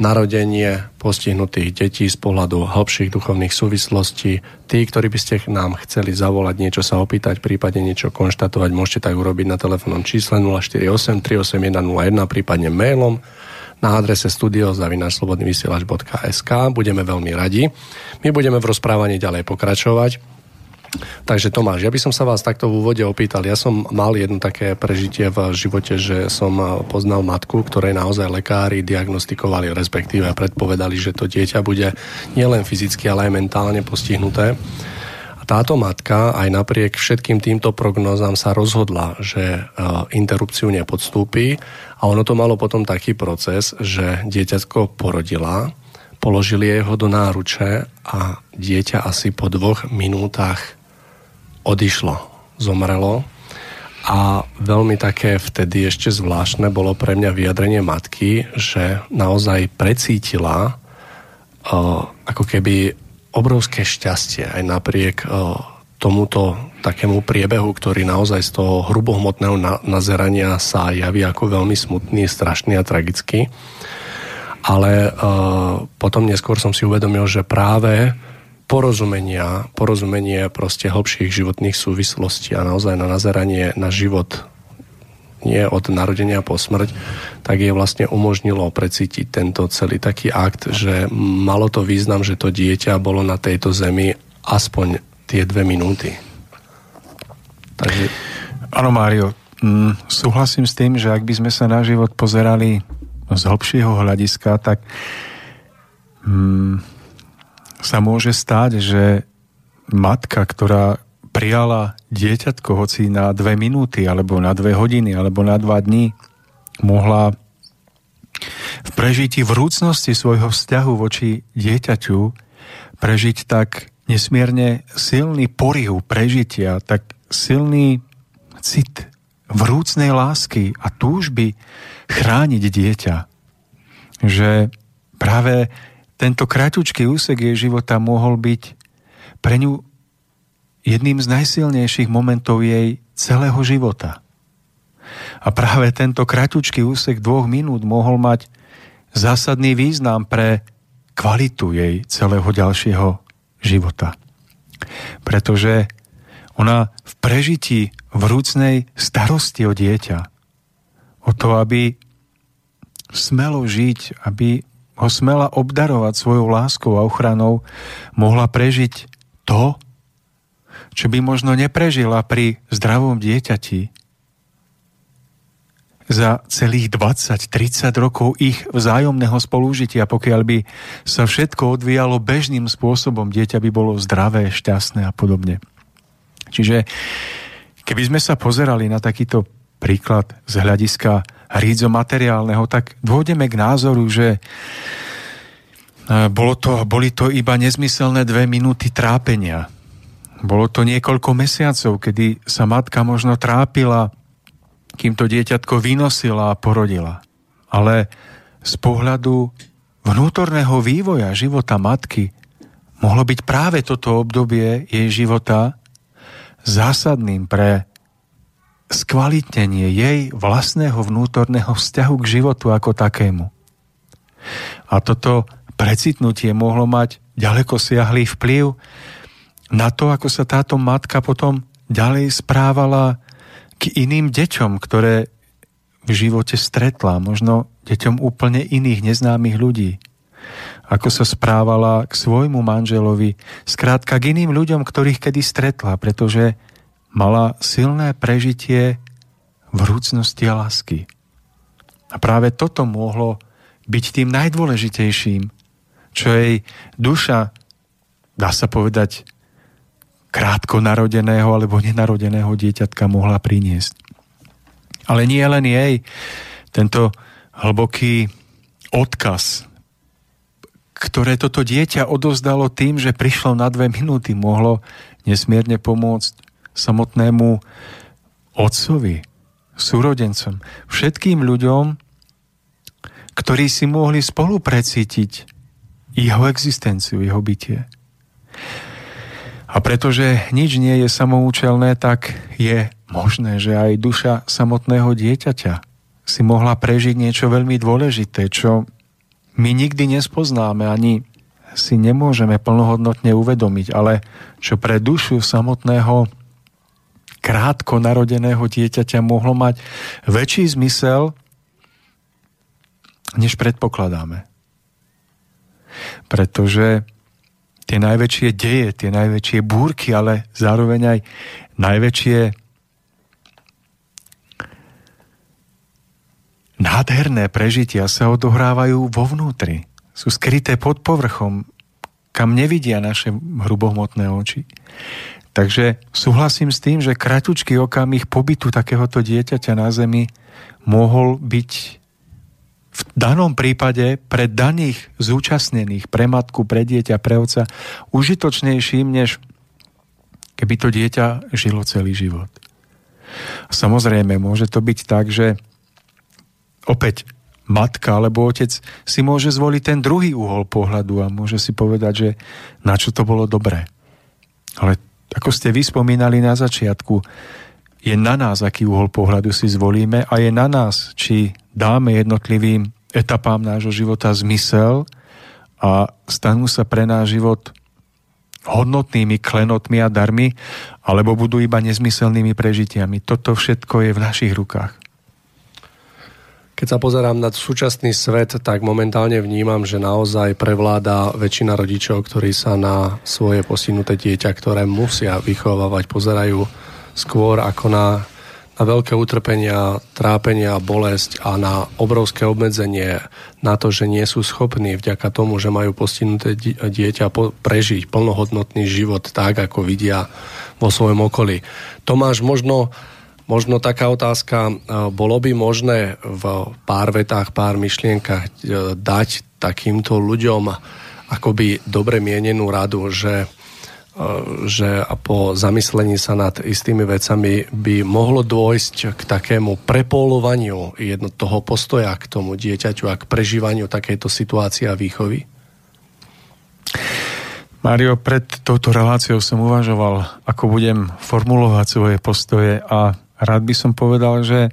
narodenie postihnutých detí z pohľadu hlbších duchovných súvislostí. Tí, ktorí by ste nám chceli zavolať, niečo sa opýtať, prípadne niečo konštatovať, môžete tak urobiť na telefónnom čísle 048 381 01, prípadne mailom na adrese studiozavinaslobodnyvysielač.sk. Budeme veľmi radi. My budeme v rozprávaní ďalej pokračovať. Takže Tomáš, ja by som sa vás takto v úvode opýtal. Ja som mal jedno také prežitie v živote, že som poznal matku, ktorej naozaj lekári diagnostikovali, respektíve predpovedali, že to dieťa bude nielen fyzicky, ale aj mentálne postihnuté. A táto matka aj napriek všetkým týmto prognozám sa rozhodla, že e, interrupciu nepodstúpi a ono to malo potom taký proces, že dieťatko porodila, položili jeho do náruče a dieťa asi po dvoch minútach odišlo, zomrelo a veľmi také vtedy ešte zvláštne bolo pre mňa vyjadrenie matky, že naozaj precítila uh, ako keby obrovské šťastie aj napriek uh, tomuto takému priebehu, ktorý naozaj z toho hrubohmotného na- nazerania sa javí ako veľmi smutný, strašný a tragický. Ale uh, potom neskôr som si uvedomil, že práve porozumenia, porozumenie proste hlbších životných súvislostí a naozaj na nazeranie na život nie od narodenia po smrť, tak je vlastne umožnilo precítiť tento celý taký akt, že malo to význam, že to dieťa bolo na tejto zemi aspoň tie dve minúty. Takže... Áno, Mário, mm, súhlasím s tým, že ak by sme sa na život pozerali z hlbšieho hľadiska, tak mm, sa môže stať, že matka, ktorá prijala dieťatko hoci na dve minúty, alebo na dve hodiny, alebo na dva dní, mohla v prežití vrúcnosti svojho vzťahu voči dieťaťu prežiť tak nesmierne silný poriv prežitia, tak silný cit vrúcnej lásky a túžby chrániť dieťa, že práve tento kráťučký úsek jej života mohol byť pre ňu jedným z najsilnejších momentov jej celého života. A práve tento kráťučký úsek dvoch minút mohol mať zásadný význam pre kvalitu jej celého ďalšieho života. Pretože ona v prežití vrúcnej starosti o dieťa, o to, aby smelo žiť, aby ho smela obdarovať svojou láskou a ochranou, mohla prežiť to, čo by možno neprežila pri zdravom dieťati za celých 20-30 rokov ich vzájomného spolúžitia, pokiaľ by sa všetko odvíjalo bežným spôsobom, dieťa by bolo zdravé, šťastné a podobne. Čiže keby sme sa pozerali na takýto príklad z hľadiska materiálneho, tak dôjdeme k názoru, že e, bolo to, boli to iba nezmyselné dve minúty trápenia. Bolo to niekoľko mesiacov, kedy sa matka možno trápila, kým to dieťatko vynosila a porodila. Ale z pohľadu vnútorného vývoja života matky mohlo byť práve toto obdobie jej života zásadným pre skvalitnenie jej vlastného vnútorného vzťahu k životu ako takému. A toto precitnutie mohlo mať ďaleko siahlý vplyv na to, ako sa táto matka potom ďalej správala k iným deťom, ktoré v živote stretla, možno deťom úplne iných neznámych ľudí. Ako sa správala k svojmu manželovi, skrátka k iným ľuďom, ktorých kedy stretla, pretože mala silné prežitie vrúcnosti a lásky. A práve toto mohlo byť tým najdôležitejším, čo jej duša, dá sa povedať, krátko narodeného alebo nenarodeného dieťatka mohla priniesť. Ale nie len jej. Tento hlboký odkaz, ktoré toto dieťa odozdalo tým, že prišlo na dve minúty, mohlo nesmierne pomôcť samotnému otcovi, súrodencom, všetkým ľuďom, ktorí si mohli spolu precítiť jeho existenciu, jeho bytie. A pretože nič nie je samoučelné, tak je možné, že aj duša samotného dieťaťa si mohla prežiť niečo veľmi dôležité, čo my nikdy nespoznáme, ani si nemôžeme plnohodnotne uvedomiť, ale čo pre dušu samotného krátko narodeného dieťaťa mohlo mať väčší zmysel, než predpokladáme. Pretože tie najväčšie deje, tie najväčšie búrky, ale zároveň aj najväčšie nádherné prežitia sa odohrávajú vo vnútri. Sú skryté pod povrchom, kam nevidia naše hrubohmotné oči. Takže súhlasím s tým, že kratučký okamih pobytu takéhoto dieťaťa na zemi mohol byť v danom prípade pre daných zúčastnených, pre matku, pre dieťa, pre otca, užitočnejším, než keby to dieťa žilo celý život. Samozrejme, môže to byť tak, že opäť matka alebo otec si môže zvoliť ten druhý uhol pohľadu a môže si povedať, že na čo to bolo dobré. Ale ako ste vyspomínali na začiatku, je na nás, aký uhol pohľadu si zvolíme a je na nás, či dáme jednotlivým etapám nášho života zmysel a stanú sa pre náš život hodnotnými klenotmi a darmi, alebo budú iba nezmyselnými prežitiami. Toto všetko je v našich rukách. Keď sa pozerám na súčasný svet, tak momentálne vnímam, že naozaj prevláda väčšina rodičov, ktorí sa na svoje postihnuté dieťa, ktoré musia vychovávať, pozerajú skôr ako na, na veľké utrpenia, trápenia, bolesť a na obrovské obmedzenie, na to, že nie sú schopní vďaka tomu, že majú postihnuté dieťa prežiť plnohodnotný život tak, ako vidia vo svojom okolí. Tomáš, možno Možno taká otázka, e, bolo by možné v pár vetách, pár myšlienkach e, dať takýmto ľuďom akoby dobre mienenú radu, že, e, že po zamyslení sa nad istými vecami by mohlo dôjsť k takému prepolovaniu jedno toho postoja k tomu dieťaťu a k prežívaniu takejto situácie a výchovy? Mario, pred touto reláciou som uvažoval, ako budem formulovať svoje postoje a rád by som povedal, že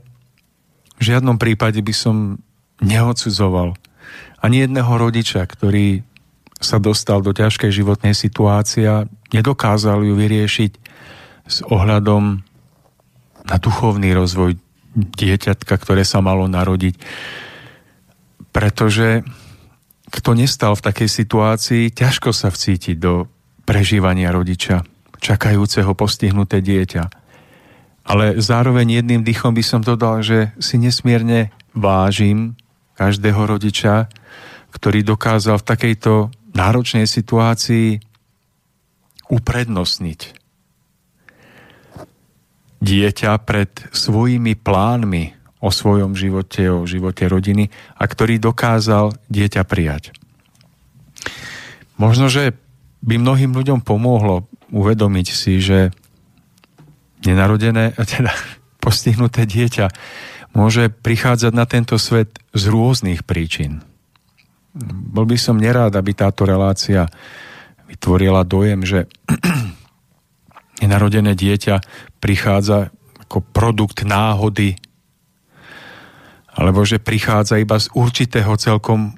v žiadnom prípade by som neodsudzoval ani jedného rodiča, ktorý sa dostal do ťažkej životnej situácie a nedokázal ju vyriešiť s ohľadom na duchovný rozvoj dieťatka, ktoré sa malo narodiť. Pretože kto nestal v takej situácii, ťažko sa vcítiť do prežívania rodiča, čakajúceho postihnuté dieťa. Ale zároveň jedným dýchom by som dodal, že si nesmierne vážim každého rodiča, ktorý dokázal v takejto náročnej situácii uprednostniť dieťa pred svojimi plánmi o svojom živote, o živote rodiny a ktorý dokázal dieťa prijať. Možno, že by mnohým ľuďom pomohlo uvedomiť si, že nenarodené, (laughs) teda postihnuté dieťa môže prichádzať na tento svet z rôznych príčin. Bol by som nerád, aby táto relácia vytvorila dojem, že (clears throat) nenarodené dieťa prichádza ako produkt náhody, alebo že prichádza iba z určitého celkom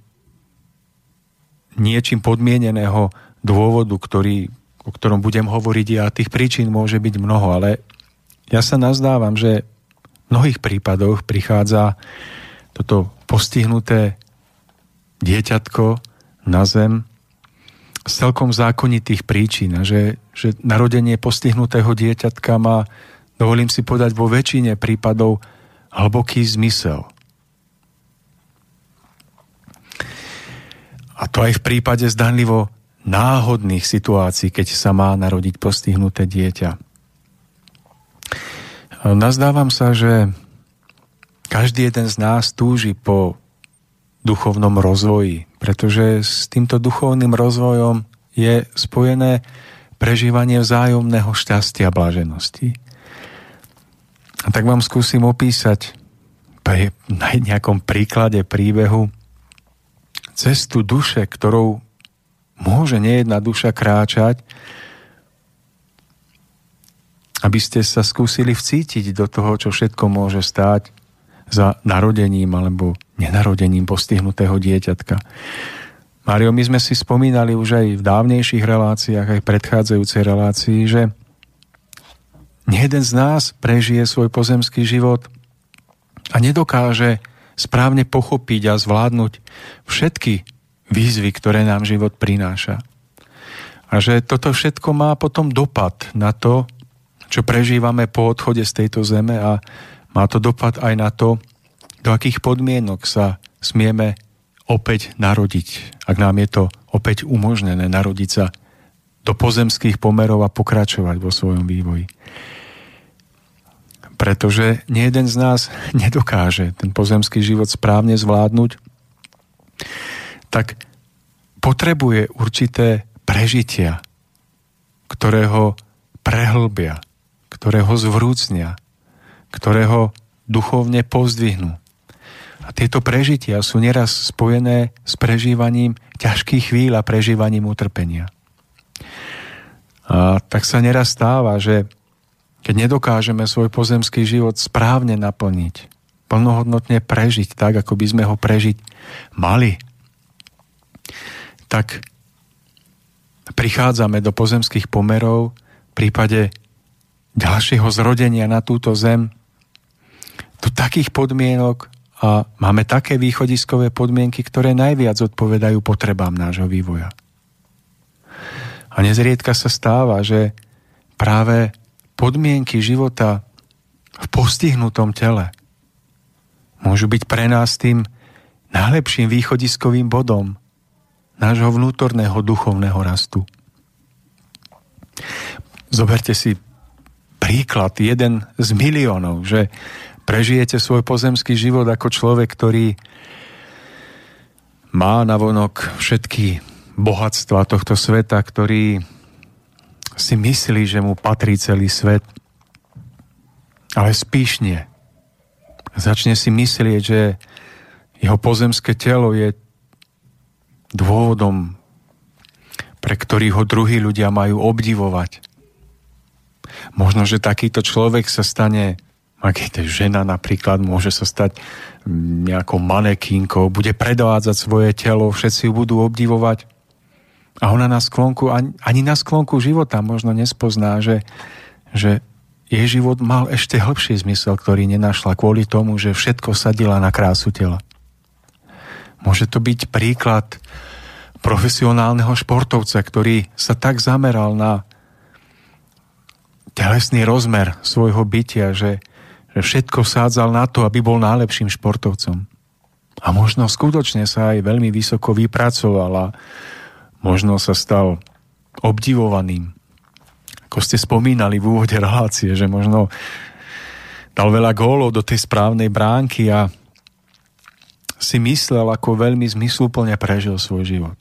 niečím podmieneného dôvodu, ktorý o ktorom budem hovoriť a tých príčin môže byť mnoho, ale ja sa nazdávam, že v mnohých prípadoch prichádza toto postihnuté dieťatko na zem z celkom zákonitých príčin, že, že narodenie postihnutého dieťatka má, dovolím si podať, vo väčšine prípadov hlboký zmysel. A to aj v prípade zdanlivo náhodných situácií, keď sa má narodiť postihnuté dieťa. Nazdávam sa, že každý jeden z nás túži po duchovnom rozvoji, pretože s týmto duchovným rozvojom je spojené prežívanie vzájomného šťastia a blaženosti. A tak vám skúsim opísať pri nejakom príklade príbehu cestu duše, ktorou môže nejedna duša kráčať, aby ste sa skúsili vcítiť do toho, čo všetko môže stáť za narodením alebo nenarodením postihnutého dieťatka. Mário, my sme si spomínali už aj v dávnejších reláciách, aj v predchádzajúcej relácii, že jeden z nás prežije svoj pozemský život a nedokáže správne pochopiť a zvládnuť všetky výzvy, ktoré nám život prináša. A že toto všetko má potom dopad na to, čo prežívame po odchode z tejto zeme a má to dopad aj na to, do akých podmienok sa smieme opäť narodiť, ak nám je to opäť umožnené narodiť sa do pozemských pomerov a pokračovať vo svojom vývoji. Pretože nie jeden z nás (laughs) nedokáže ten pozemský život správne zvládnuť tak potrebuje určité prežitia, ktoré ho prehlbia, ktoré ho zvrúcnia, ktoré ho duchovne pozdvihnú. A tieto prežitia sú neraz spojené s prežívaním ťažkých chvíľ a prežívaním utrpenia. A tak sa neraz stáva, že keď nedokážeme svoj pozemský život správne naplniť, plnohodnotne prežiť tak, ako by sme ho prežiť mali, tak prichádzame do pozemských pomerov v prípade ďalšieho zrodenia na túto zem do takých podmienok a máme také východiskové podmienky, ktoré najviac odpovedajú potrebám nášho vývoja. A nezriedka sa stáva, že práve podmienky života v postihnutom tele môžu byť pre nás tým najlepším východiskovým bodom nášho vnútorného duchovného rastu. Zoberte si príklad, jeden z miliónov, že prežijete svoj pozemský život ako človek, ktorý má navonok všetky bohatstva tohto sveta, ktorý si myslí, že mu patrí celý svet, ale spíšne začne si myslieť, že jeho pozemské telo je dôvodom, pre ktorý ho druhí ľudia majú obdivovať. Možno, že takýto človek sa stane, ak je to žena napríklad, môže sa stať nejakou manekínkou, bude predádzať svoje telo, všetci ju budú obdivovať. A ona na sklonku, ani na sklonku života možno nespozná, že, že jej život mal ešte hĺbší zmysel, ktorý nenašla kvôli tomu, že všetko sadila na krásu tela. Môže to byť príklad profesionálneho športovca, ktorý sa tak zameral na telesný rozmer svojho bytia, že, že všetko sádzal na to, aby bol najlepším športovcom. A možno skutočne sa aj veľmi vysoko vypracoval a možno sa stal obdivovaným. Ako ste spomínali v úvode relácie, že možno dal veľa gólov do tej správnej bránky a si myslel, ako veľmi zmysluplne prežil svoj život.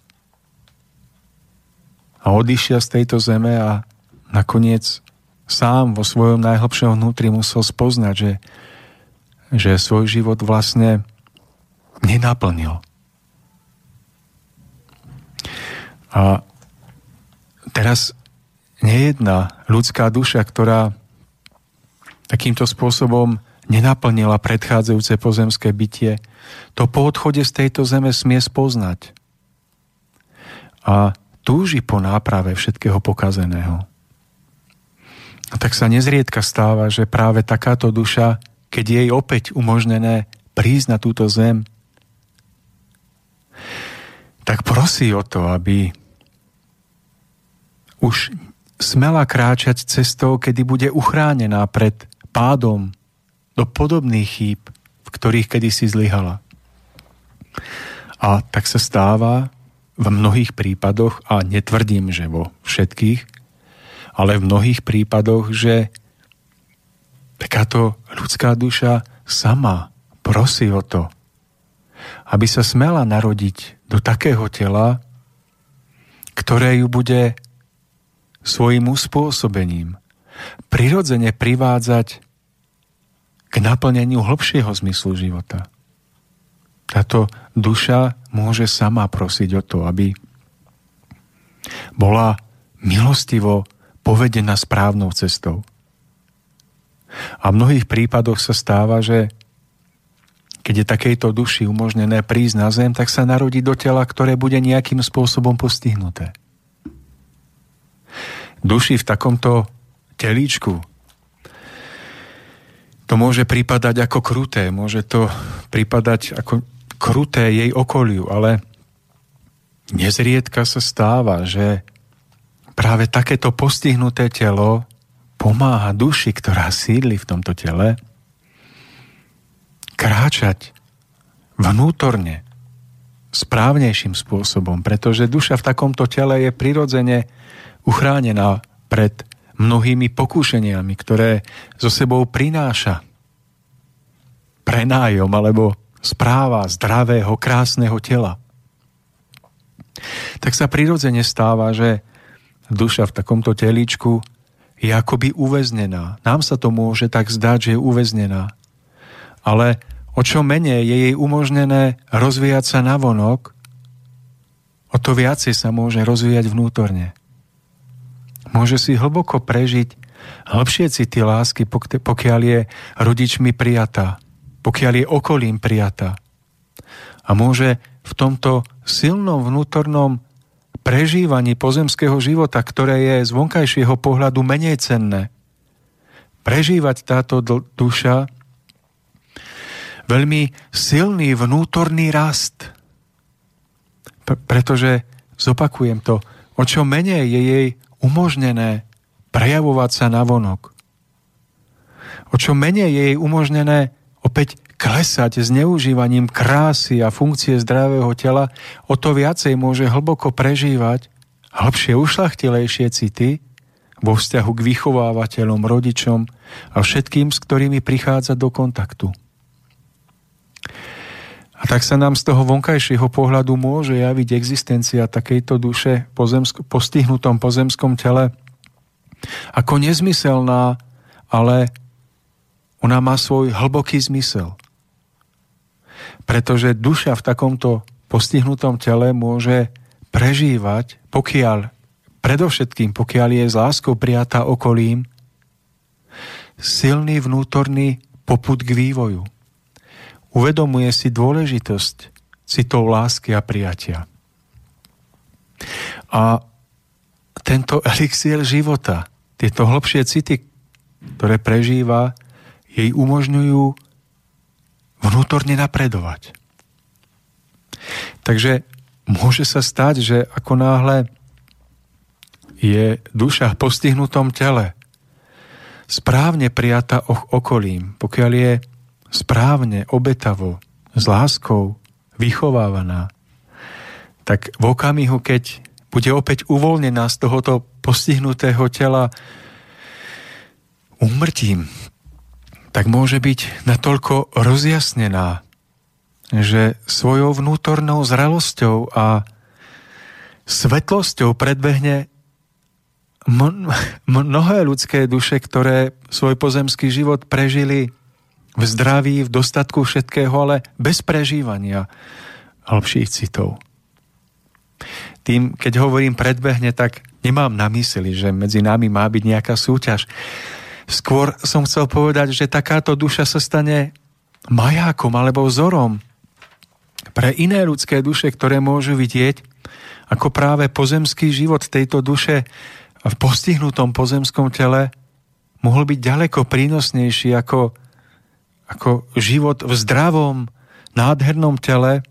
A odišiel z tejto zeme a nakoniec sám vo svojom najhlbšom vnútri musel spoznať, že, že svoj život vlastne nenaplnil. A teraz nejedna ľudská duša, ktorá takýmto spôsobom nenaplnila predchádzajúce pozemské bytie, to po odchode z tejto zeme smie spoznať. A túži po náprave všetkého pokazeného. A tak sa nezriedka stáva, že práve takáto duša, keď jej opäť umožnené prísť na túto zem, tak prosí o to, aby už smela kráčať cestou, kedy bude uchránená pred pádom do podobných chýb, v ktorých kedysi zlyhala. A tak sa stáva, v mnohých prípadoch, a netvrdím, že vo všetkých, ale v mnohých prípadoch, že takáto ľudská duša sama prosí o to, aby sa smela narodiť do takého tela, ktoré ju bude svojim uspôsobením prirodzene privádzať k naplneniu hlbšieho zmyslu života. Táto duša môže sama prosiť o to, aby bola milostivo povedená správnou cestou. A v mnohých prípadoch sa stáva, že keď je takejto duši umožnené prísť na zem, tak sa narodí do tela, ktoré bude nejakým spôsobom postihnuté. Duši v takomto telíčku to môže pripadať ako kruté, môže to pripadať ako kruté jej okoliu, ale nezriedka sa stáva, že práve takéto postihnuté telo pomáha duši, ktorá sídli v tomto tele, kráčať vnútorne, správnejším spôsobom, pretože duša v takomto tele je prirodzene uchránená pred mnohými pokúšeniami, ktoré zo sebou prináša prenájom alebo správa zdravého, krásneho tela. Tak sa prirodzene stáva, že duša v takomto telíčku je akoby uväznená. Nám sa to môže tak zdať, že je uväznená. Ale o čo menej je jej umožnené rozvíjať sa navonok, o to viacej sa môže rozvíjať vnútorne môže si hlboko prežiť hĺbšie city lásky, pokiaľ je rodičmi prijatá, pokiaľ je okolím prijatá. A môže v tomto silnom vnútornom prežívaní pozemského života, ktoré je z vonkajšieho pohľadu menej cenné, prežívať táto duša veľmi silný vnútorný rast. pretože, zopakujem to, o čo menej je jej umožnené prejavovať sa na vonok. O čo menej je jej umožnené opäť klesať s neužívaním krásy a funkcie zdravého tela, o to viacej môže hlboko prežívať hlbšie ušlachtilejšie city vo vzťahu k vychovávateľom, rodičom a všetkým, s ktorými prichádza do kontaktu. A tak sa nám z toho vonkajšieho pohľadu môže javiť existencia takejto duše pozemsk- postihnutom pozemskom tele ako nezmyselná, ale ona má svoj hlboký zmysel. Pretože duša v takomto postihnutom tele môže prežívať, pokiaľ, predovšetkým pokiaľ je s láskou prijatá okolím, silný vnútorný poput k vývoju uvedomuje si dôležitosť citov lásky a prijatia. A tento elixír života, tieto hlbšie city, ktoré prežíva, jej umožňujú vnútorne napredovať. Takže môže sa stať, že ako náhle je duša v postihnutom tele správne prijata okolím, pokiaľ je správne, obetavo, s láskou vychovávaná, tak v okamihu, keď bude opäť uvoľnená z tohoto postihnutého tela umrtím, tak môže byť natoľko rozjasnená, že svojou vnútornou zrelosťou a svetlosťou predbehne mnohé ľudské duše, ktoré svoj pozemský život prežili v zdraví, v dostatku všetkého, ale bez prežívania hĺbších citov. Tým, keď hovorím predbehne, tak nemám na mysli, že medzi nami má byť nejaká súťaž. Skôr som chcel povedať, že takáto duša sa stane majákom alebo vzorom pre iné ľudské duše, ktoré môžu vidieť, ako práve pozemský život tejto duše v postihnutom pozemskom tele mohol byť ďaleko prínosnejší ako ako život v zdravom, nádhernom tele,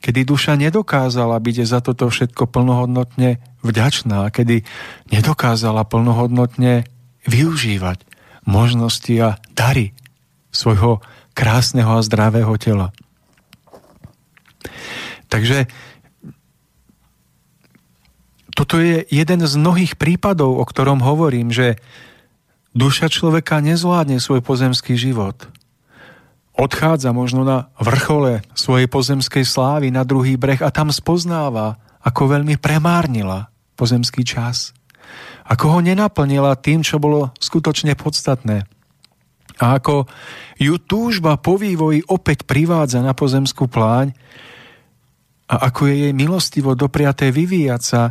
kedy duša nedokázala byť za toto všetko plnohodnotne vďačná, kedy nedokázala plnohodnotne využívať možnosti a dary svojho krásneho a zdravého tela. Takže toto je jeden z mnohých prípadov, o ktorom hovorím, že duša človeka nezvládne svoj pozemský život. Odchádza možno na vrchole svojej pozemskej slávy na druhý breh a tam spoznáva, ako veľmi premárnila pozemský čas. Ako ho nenaplnila tým, čo bolo skutočne podstatné. A ako ju túžba po vývoji opäť privádza na pozemskú pláň a ako je jej milostivo dopriaté vyvíjať sa,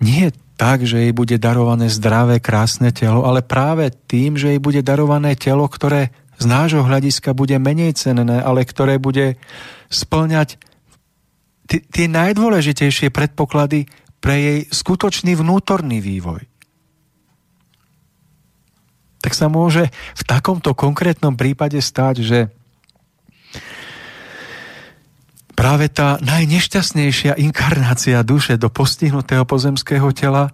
nie tak, že jej bude darované zdravé, krásne telo, ale práve tým, že jej bude darované telo, ktoré z nášho hľadiska bude menej cenné, ale ktoré bude splňať tie najdôležitejšie predpoklady pre jej skutočný vnútorný vývoj. Tak sa môže v takomto konkrétnom prípade stať, že práve tá najnešťastnejšia inkarnácia duše do postihnutého pozemského tela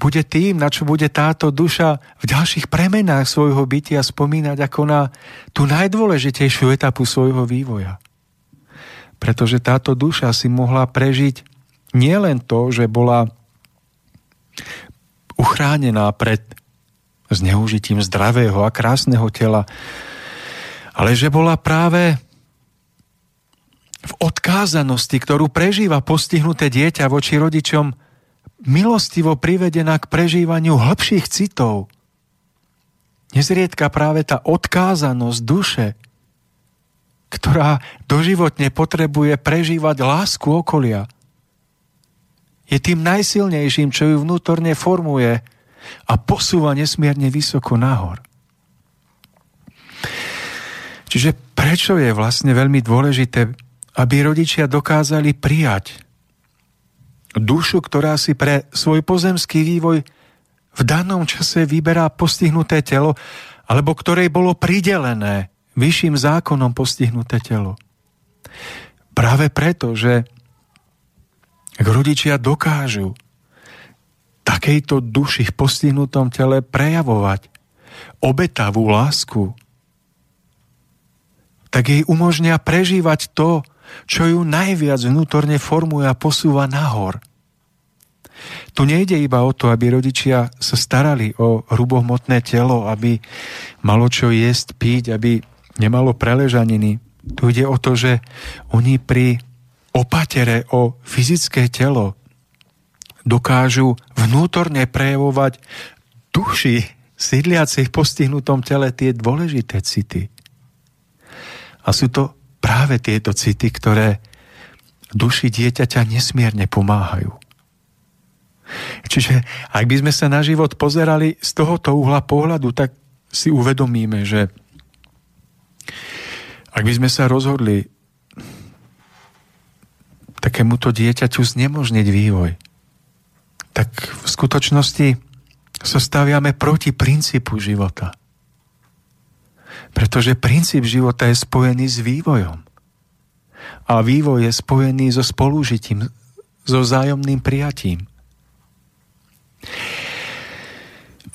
bude tým, na čo bude táto duša v ďalších premenách svojho bytia spomínať ako na tú najdôležitejšiu etapu svojho vývoja. Pretože táto duša si mohla prežiť nielen to, že bola uchránená pred zneužitím zdravého a krásneho tela, ale že bola práve v odkázanosti, ktorú prežíva postihnuté dieťa voči rodičom, milostivo privedená k prežívaniu hĺbších citov. Nezriedka práve tá odkázanosť duše, ktorá doživotne potrebuje prežívať lásku okolia, je tým najsilnejším, čo ju vnútorne formuje a posúva nesmierne vysoko nahor. Čiže prečo je vlastne veľmi dôležité aby rodičia dokázali prijať dušu, ktorá si pre svoj pozemský vývoj v danom čase vyberá postihnuté telo, alebo ktorej bolo pridelené vyšším zákonom postihnuté telo. Práve preto, že rodičia dokážu takejto duši v postihnutom tele prejavovať obetavú lásku, tak jej umožnia prežívať to, čo ju najviac vnútorne formuje a posúva nahor. Tu nejde iba o to, aby rodičia sa starali o hrubohmotné telo, aby malo čo jesť, piť, aby nemalo preležaniny. Tu ide o to, že oni pri opatere o fyzické telo dokážu vnútorne prejavovať duši sídliacich v postihnutom tele tie dôležité city. A sú to práve tieto city, ktoré duši dieťaťa nesmierne pomáhajú. Čiže ak by sme sa na život pozerali z tohoto uhla pohľadu, tak si uvedomíme, že ak by sme sa rozhodli takémuto dieťaťu znemožniť vývoj, tak v skutočnosti sa staviame proti princípu života. Pretože princíp života je spojený s vývojom. A vývoj je spojený so spolužitím, so vzájomným prijatím.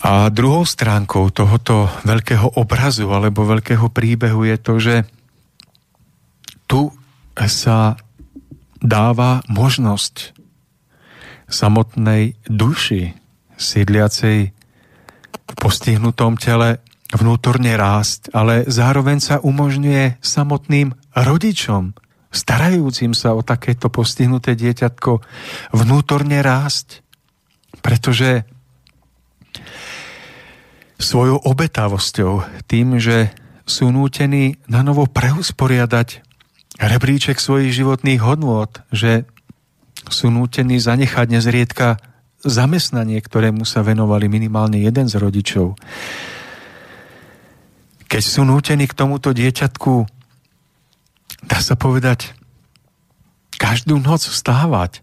A druhou stránkou tohoto veľkého obrazu alebo veľkého príbehu je to, že tu sa dáva možnosť samotnej duši sídliacej v postihnutom tele vnútorne rásť, ale zároveň sa umožňuje samotným rodičom, starajúcim sa o takéto postihnuté dieťatko, vnútorne rásť. Pretože svojou obetavosťou, tým, že sú nútení na novo preusporiadať rebríček svojich životných hodnôt, že sú nútení zanechať nezriedka zamestnanie, ktorému sa venovali minimálne jeden z rodičov keď sú nútení k tomuto dieťatku, dá sa povedať, každú noc vstávať,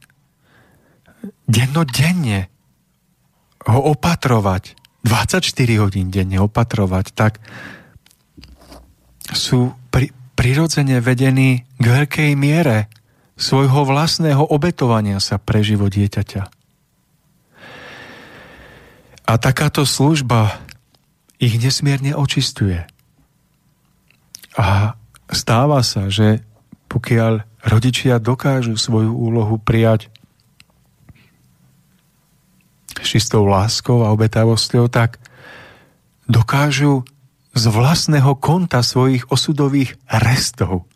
dennodenne ho opatrovať, 24 hodín denne opatrovať, tak sú pri, prirodzene vedení k veľkej miere svojho vlastného obetovania sa pre život dieťaťa. A takáto služba ich nesmierne očistuje. A stáva sa, že pokiaľ rodičia dokážu svoju úlohu prijať s čistou láskou a obetavosťou, tak dokážu z vlastného konta svojich osudových restov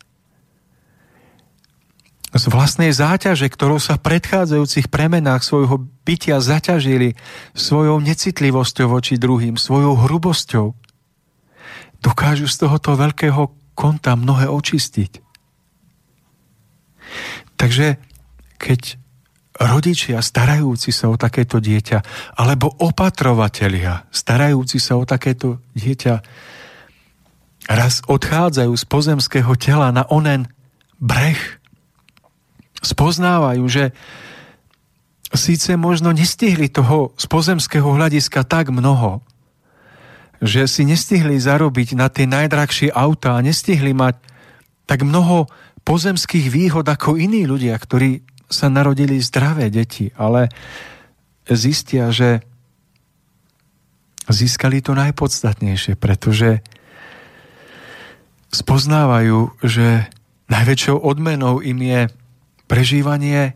z vlastnej záťaže, ktorou sa v predchádzajúcich premenách svojho bytia zaťažili svojou necitlivosťou voči druhým, svojou hrubosťou, dokážu z tohoto veľkého konta mnohé očistiť. Takže keď rodičia starajúci sa o takéto dieťa, alebo opatrovatelia starajúci sa o takéto dieťa, raz odchádzajú z pozemského tela na onen breh, spoznávajú, že síce možno nestihli toho z pozemského hľadiska tak mnoho, že si nestihli zarobiť na tie najdrahšie a nestihli mať tak mnoho pozemských výhod ako iní ľudia, ktorí sa narodili zdravé deti, ale zistia, že získali to najpodstatnejšie, pretože spoznávajú, že najväčšou odmenou im je prežívanie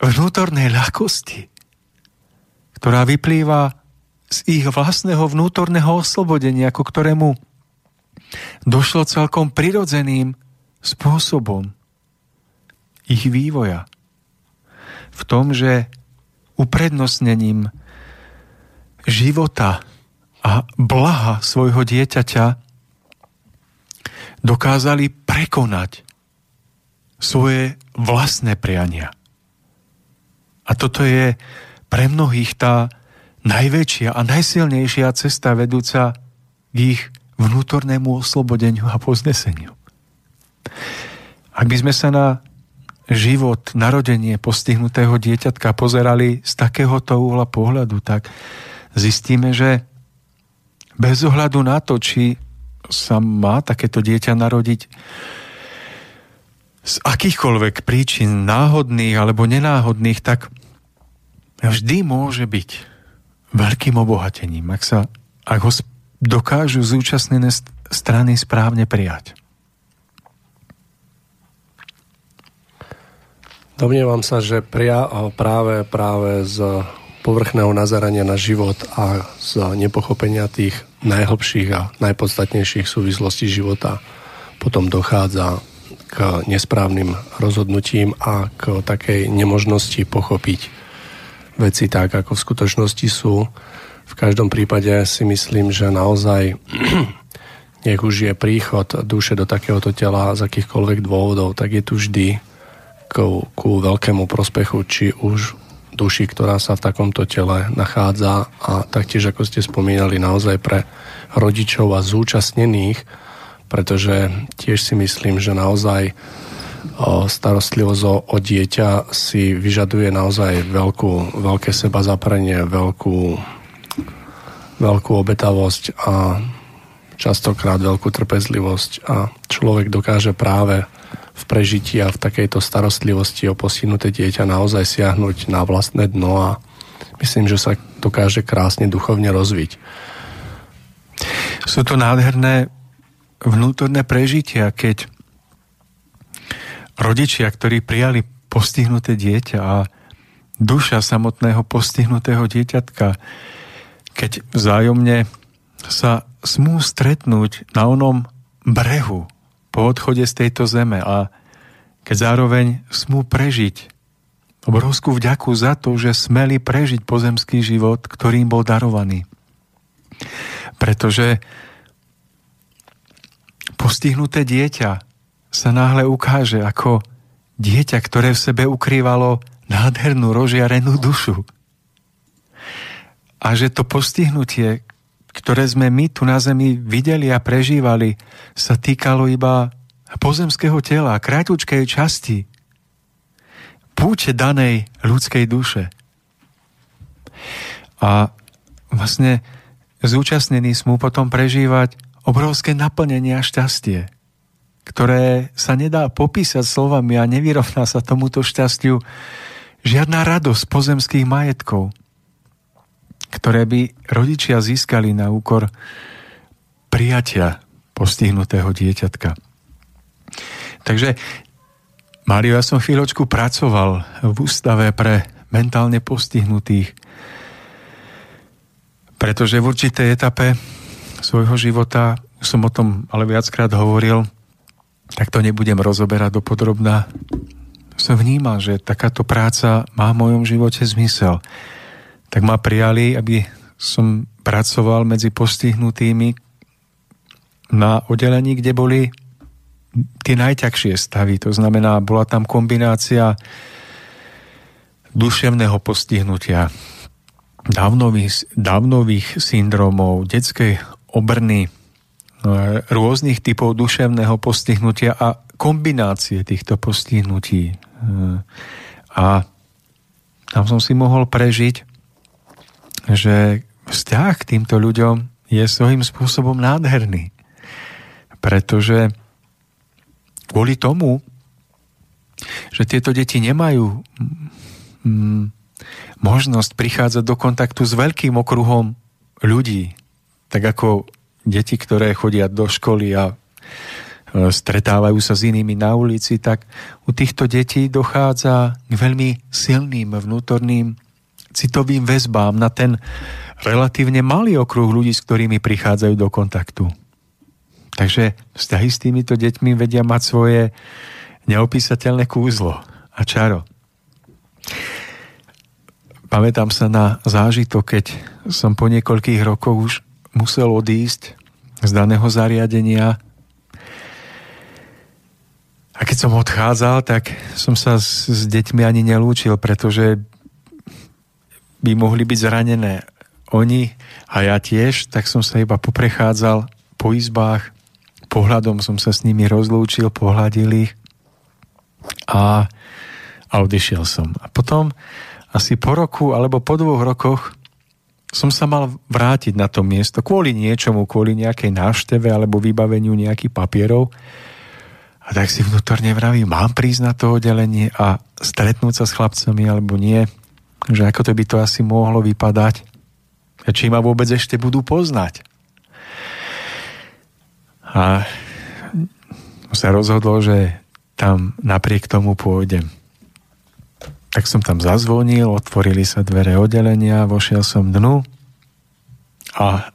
vnútornej ľahkosti, ktorá vyplýva z ich vlastného vnútorného oslobodenia, ako ktorému došlo celkom prirodzeným spôsobom ich vývoja. V tom, že uprednostnením života a blaha svojho dieťaťa dokázali prekonať svoje vlastné priania. A toto je pre mnohých tá najväčšia a najsilnejšia cesta vedúca k ich vnútornému oslobodeniu a pozneseniu. Ak by sme sa na život, narodenie postihnutého dieťatka pozerali z takéhoto uhla pohľadu, tak zistíme, že bez ohľadu na to, či sa má takéto dieťa narodiť z akýchkoľvek príčin, náhodných alebo nenáhodných, tak vždy môže byť veľkým obohatením, ak, sa, ak ho dokážu zúčastnené strany správne prijať. Domnievam sa, že pria, práve, práve z povrchného nazarania na život a z nepochopenia tých najhlbších a najpodstatnejších súvislostí života potom dochádza k nesprávnym rozhodnutím a k takej nemožnosti pochopiť veci tak, ako v skutočnosti sú. V každom prípade si myslím, že naozaj (clears throat) nech už je príchod duše do takéhoto tela z akýchkoľvek dôvodov, tak je tu vždy ku, ku veľkému prospechu, či už duši, ktorá sa v takomto tele nachádza a taktiež, ako ste spomínali, naozaj pre rodičov a zúčastnených, pretože tiež si myslím, že naozaj starostlivosť o, o dieťa si vyžaduje naozaj veľkú, veľké seba zaprenie, veľkú, veľkú obetavosť a častokrát veľkú trpezlivosť a človek dokáže práve v prežití a v takejto starostlivosti o postihnuté dieťa naozaj siahnuť na vlastné dno a myslím, že sa dokáže krásne duchovne rozviť. Sú to nádherné vnútorné prežitia, keď rodičia, ktorí prijali postihnuté dieťa a duša samotného postihnutého dieťatka, keď vzájomne sa smú stretnúť na onom brehu po odchode z tejto zeme a keď zároveň smú prežiť obrovskú vďaku za to, že smeli prežiť pozemský život, ktorým bol darovaný. Pretože postihnuté dieťa sa náhle ukáže ako dieťa, ktoré v sebe ukrývalo nádhernú rožiarenú dušu. A že to postihnutie, ktoré sme my tu na zemi videli a prežívali, sa týkalo iba pozemského tela, krátučkej časti, púče danej ľudskej duše. A vlastne zúčastnení smú potom prežívať obrovské naplnenie a šťastie, ktoré sa nedá popísať slovami a nevyrovná sa tomuto šťastiu žiadna radosť pozemských majetkov, ktoré by rodičia získali na úkor prijatia postihnutého dieťatka. Takže Mário, ja som chvíľočku pracoval v ústave pre mentálne postihnutých Pretože v určitej etape svojho života, som o tom ale viackrát hovoril, tak to nebudem rozoberať do podrobná. Som vnímal, že takáto práca má v mojom živote zmysel. Tak ma prijali, aby som pracoval medzi postihnutými na oddelení, kde boli tie najťažšie stavy. To znamená, bola tam kombinácia duševného postihnutia, dávnových, dávnových syndromov, detskej obrny, rôznych typov duševného postihnutia a kombinácie týchto postihnutí. A tam som si mohol prežiť, že vzťah k týmto ľuďom je svojím spôsobom nádherný. Pretože kvôli tomu, že tieto deti nemajú mm, možnosť prichádzať do kontaktu s veľkým okruhom ľudí, tak ako deti, ktoré chodia do školy a e, stretávajú sa s inými na ulici, tak u týchto detí dochádza k veľmi silným vnútorným citovým väzbám na ten relatívne malý okruh ľudí, s ktorými prichádzajú do kontaktu. Takže vzťahy s týmito deťmi vedia mať svoje neopísateľné kúzlo a čaro. Pamätám sa na zážitok, keď som po niekoľkých rokoch už musel odísť z daného zariadenia. A keď som odchádzal, tak som sa s, s deťmi ani nelúčil, pretože by mohli byť zranené oni a ja tiež, tak som sa iba poprechádzal po izbách, pohľadom som sa s nimi rozlúčil, pohľadil ich a, a odišiel som. A potom asi po roku alebo po dvoch rokoch som sa mal vrátiť na to miesto kvôli niečomu, kvôli nejakej návšteve alebo vybaveniu nejakých papierov. A tak si vnútorne vravím, mám prísť na to oddelenie a stretnúť sa s chlapcami alebo nie. Že ako to by to asi mohlo vypadať. A či ma vôbec ešte budú poznať. A sa rozhodol, že tam napriek tomu pôjdem. Tak som tam zazvonil, otvorili sa dvere oddelenia, vošiel som dnu a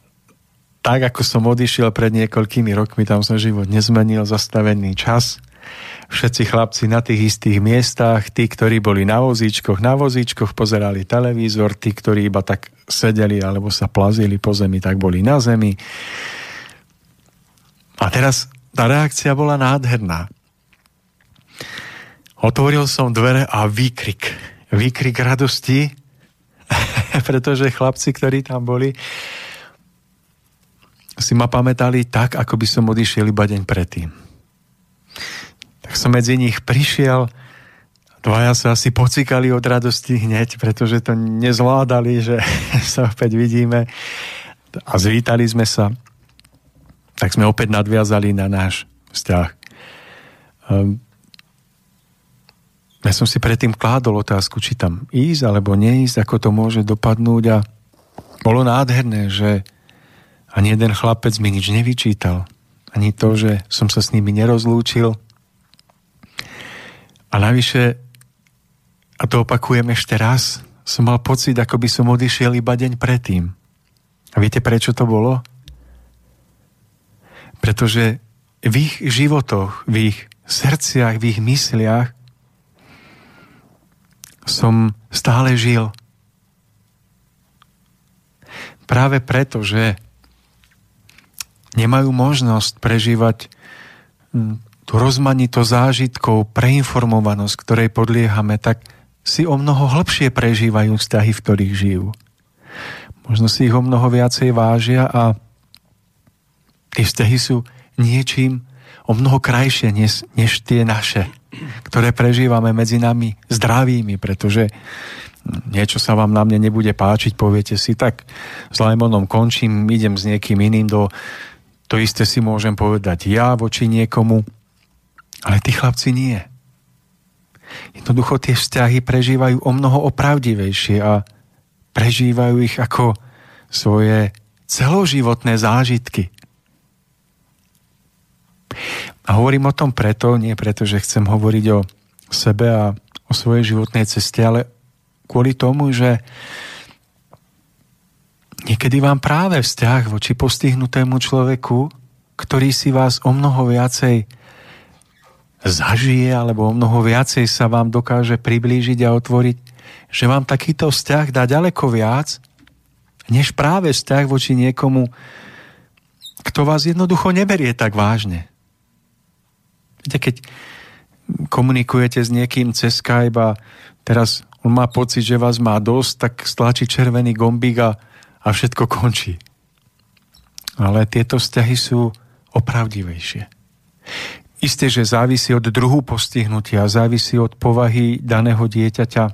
tak, ako som odišiel pred niekoľkými rokmi, tam som život nezmenil, zastavený čas. Všetci chlapci na tých istých miestach, tí, ktorí boli na vozíčkoch, na vozíčkoch pozerali televízor, tí, ktorí iba tak sedeli alebo sa plazili po zemi, tak boli na zemi. A teraz tá reakcia bola nádherná. Otvoril som dvere a výkrik. Výkrik radosti, (laughs) pretože chlapci, ktorí tam boli, si ma pamätali tak, ako by som odišiel iba deň predtým. Tak som medzi nich prišiel, dvaja sa asi pocikali od radosti hneď, pretože to nezvládali, že (laughs) sa opäť vidíme a zvítali sme sa. Tak sme opäť nadviazali na náš vzťah. Um, ja som si predtým kládol otázku, či tam ísť alebo neísť, ako to môže dopadnúť a bolo nádherné, že ani jeden chlapec mi nič nevyčítal. Ani to, že som sa s nimi nerozlúčil. A navyše, a to opakujem ešte raz, som mal pocit, ako by som odišiel iba deň predtým. A viete, prečo to bolo? Pretože v ich životoch, v ich srdciach, v ich mysliach som stále žil. Práve preto, že nemajú možnosť prežívať hm, tú rozmanitosť zážitkov, preinformovanosť, ktorej podliehame, tak si o mnoho hlbšie prežívajú vzťahy, v ktorých žijú. Možno si ich o mnoho viacej vážia a tie vzťahy sú niečím o mnoho krajšie než, než tie naše ktoré prežívame medzi nami zdravými, pretože niečo sa vám na mne nebude páčiť, poviete si, tak s Lajmonom končím, idem s niekým iným do... To isté si môžem povedať ja voči niekomu, ale tí chlapci nie. Jednoducho tie vzťahy prežívajú o mnoho opravdivejšie a prežívajú ich ako svoje celoživotné zážitky. A hovorím o tom preto, nie preto, že chcem hovoriť o sebe a o svojej životnej ceste, ale kvôli tomu, že niekedy vám práve vzťah voči postihnutému človeku, ktorý si vás o mnoho viacej zažije alebo o mnoho viacej sa vám dokáže priblížiť a otvoriť, že vám takýto vzťah dá ďaleko viac, než práve vzťah voči niekomu, kto vás jednoducho neberie tak vážne. Viete, keď komunikujete s niekým cez Skype a teraz on má pocit, že vás má dosť, tak stlačí červený gombík a, a všetko končí. Ale tieto vzťahy sú opravdivejšie. Isté, že závisí od druhu postihnutia, závisí od povahy daného dieťaťa,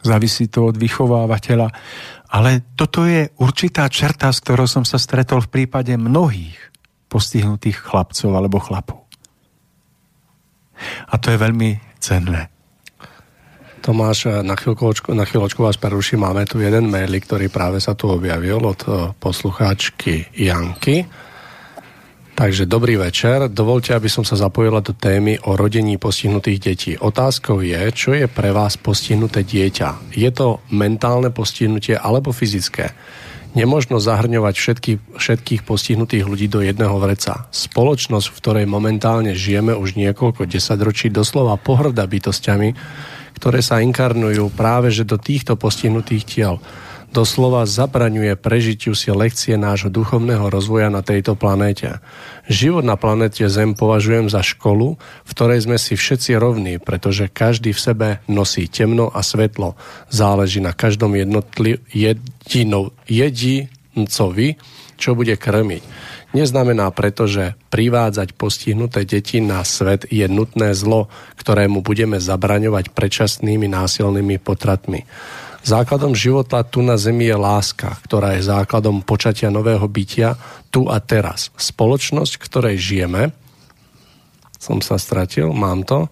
závisí to od vychovávateľa, ale toto je určitá čerta, s ktorou som sa stretol v prípade mnohých postihnutých chlapcov alebo chlapov. A to je veľmi cenné. Tomáš, na chvíľočku, na chvíľočku vás preruším. Máme tu jeden mail, ktorý práve sa tu objavil od eh, poslucháčky Janky Takže dobrý večer. Dovolte, aby som sa zapojila do témy o rodení postihnutých detí. Otázkou je, čo je pre vás postihnuté dieťa. Je to mentálne postihnutie alebo fyzické? Nemožno zahrňovať všetky, všetkých postihnutých ľudí do jedného vreca. Spoločnosť, v ktorej momentálne žijeme už niekoľko desaťročí, doslova pohrda bytostiami, ktoré sa inkarnujú práve že do týchto postihnutých tiel doslova zabraňuje prežitiu si lekcie nášho duchovného rozvoja na tejto planéte. Život na planéte Zem považujem za školu, v ktorej sme si všetci rovní, pretože každý v sebe nosí temno a svetlo. Záleží na každom jednotli, jedino, jedincovi, čo bude krmiť. Neznamená preto, že privádzať postihnuté deti na svet je nutné zlo, ktorému budeme zabraňovať predčasnými násilnými potratmi. Základom života tu na Zemi je láska, ktorá je základom počatia nového bytia tu a teraz. Spoločnosť, v ktorej žijeme, som sa stratil, mám to,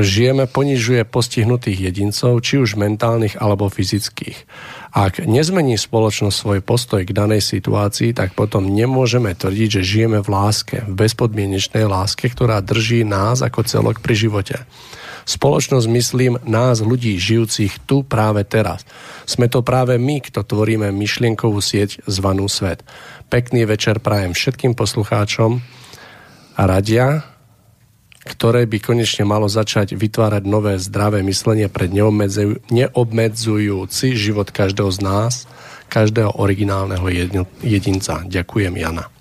žijeme, ponižuje postihnutých jedincov, či už mentálnych alebo fyzických. Ak nezmení spoločnosť svoj postoj k danej situácii, tak potom nemôžeme tvrdiť, že žijeme v láske, v bezpodmienečnej láske, ktorá drží nás ako celok pri živote. Spoločnosť, myslím, nás ľudí žijúcich tu práve teraz. Sme to práve my, kto tvoríme myšlienkovú sieť zvanú svet. Pekný večer prajem všetkým poslucháčom a radia, ktoré by konečne malo začať vytvárať nové zdravé myslenie pred neobmedzujúci život každého z nás, každého originálneho jedinca. Ďakujem, Jana.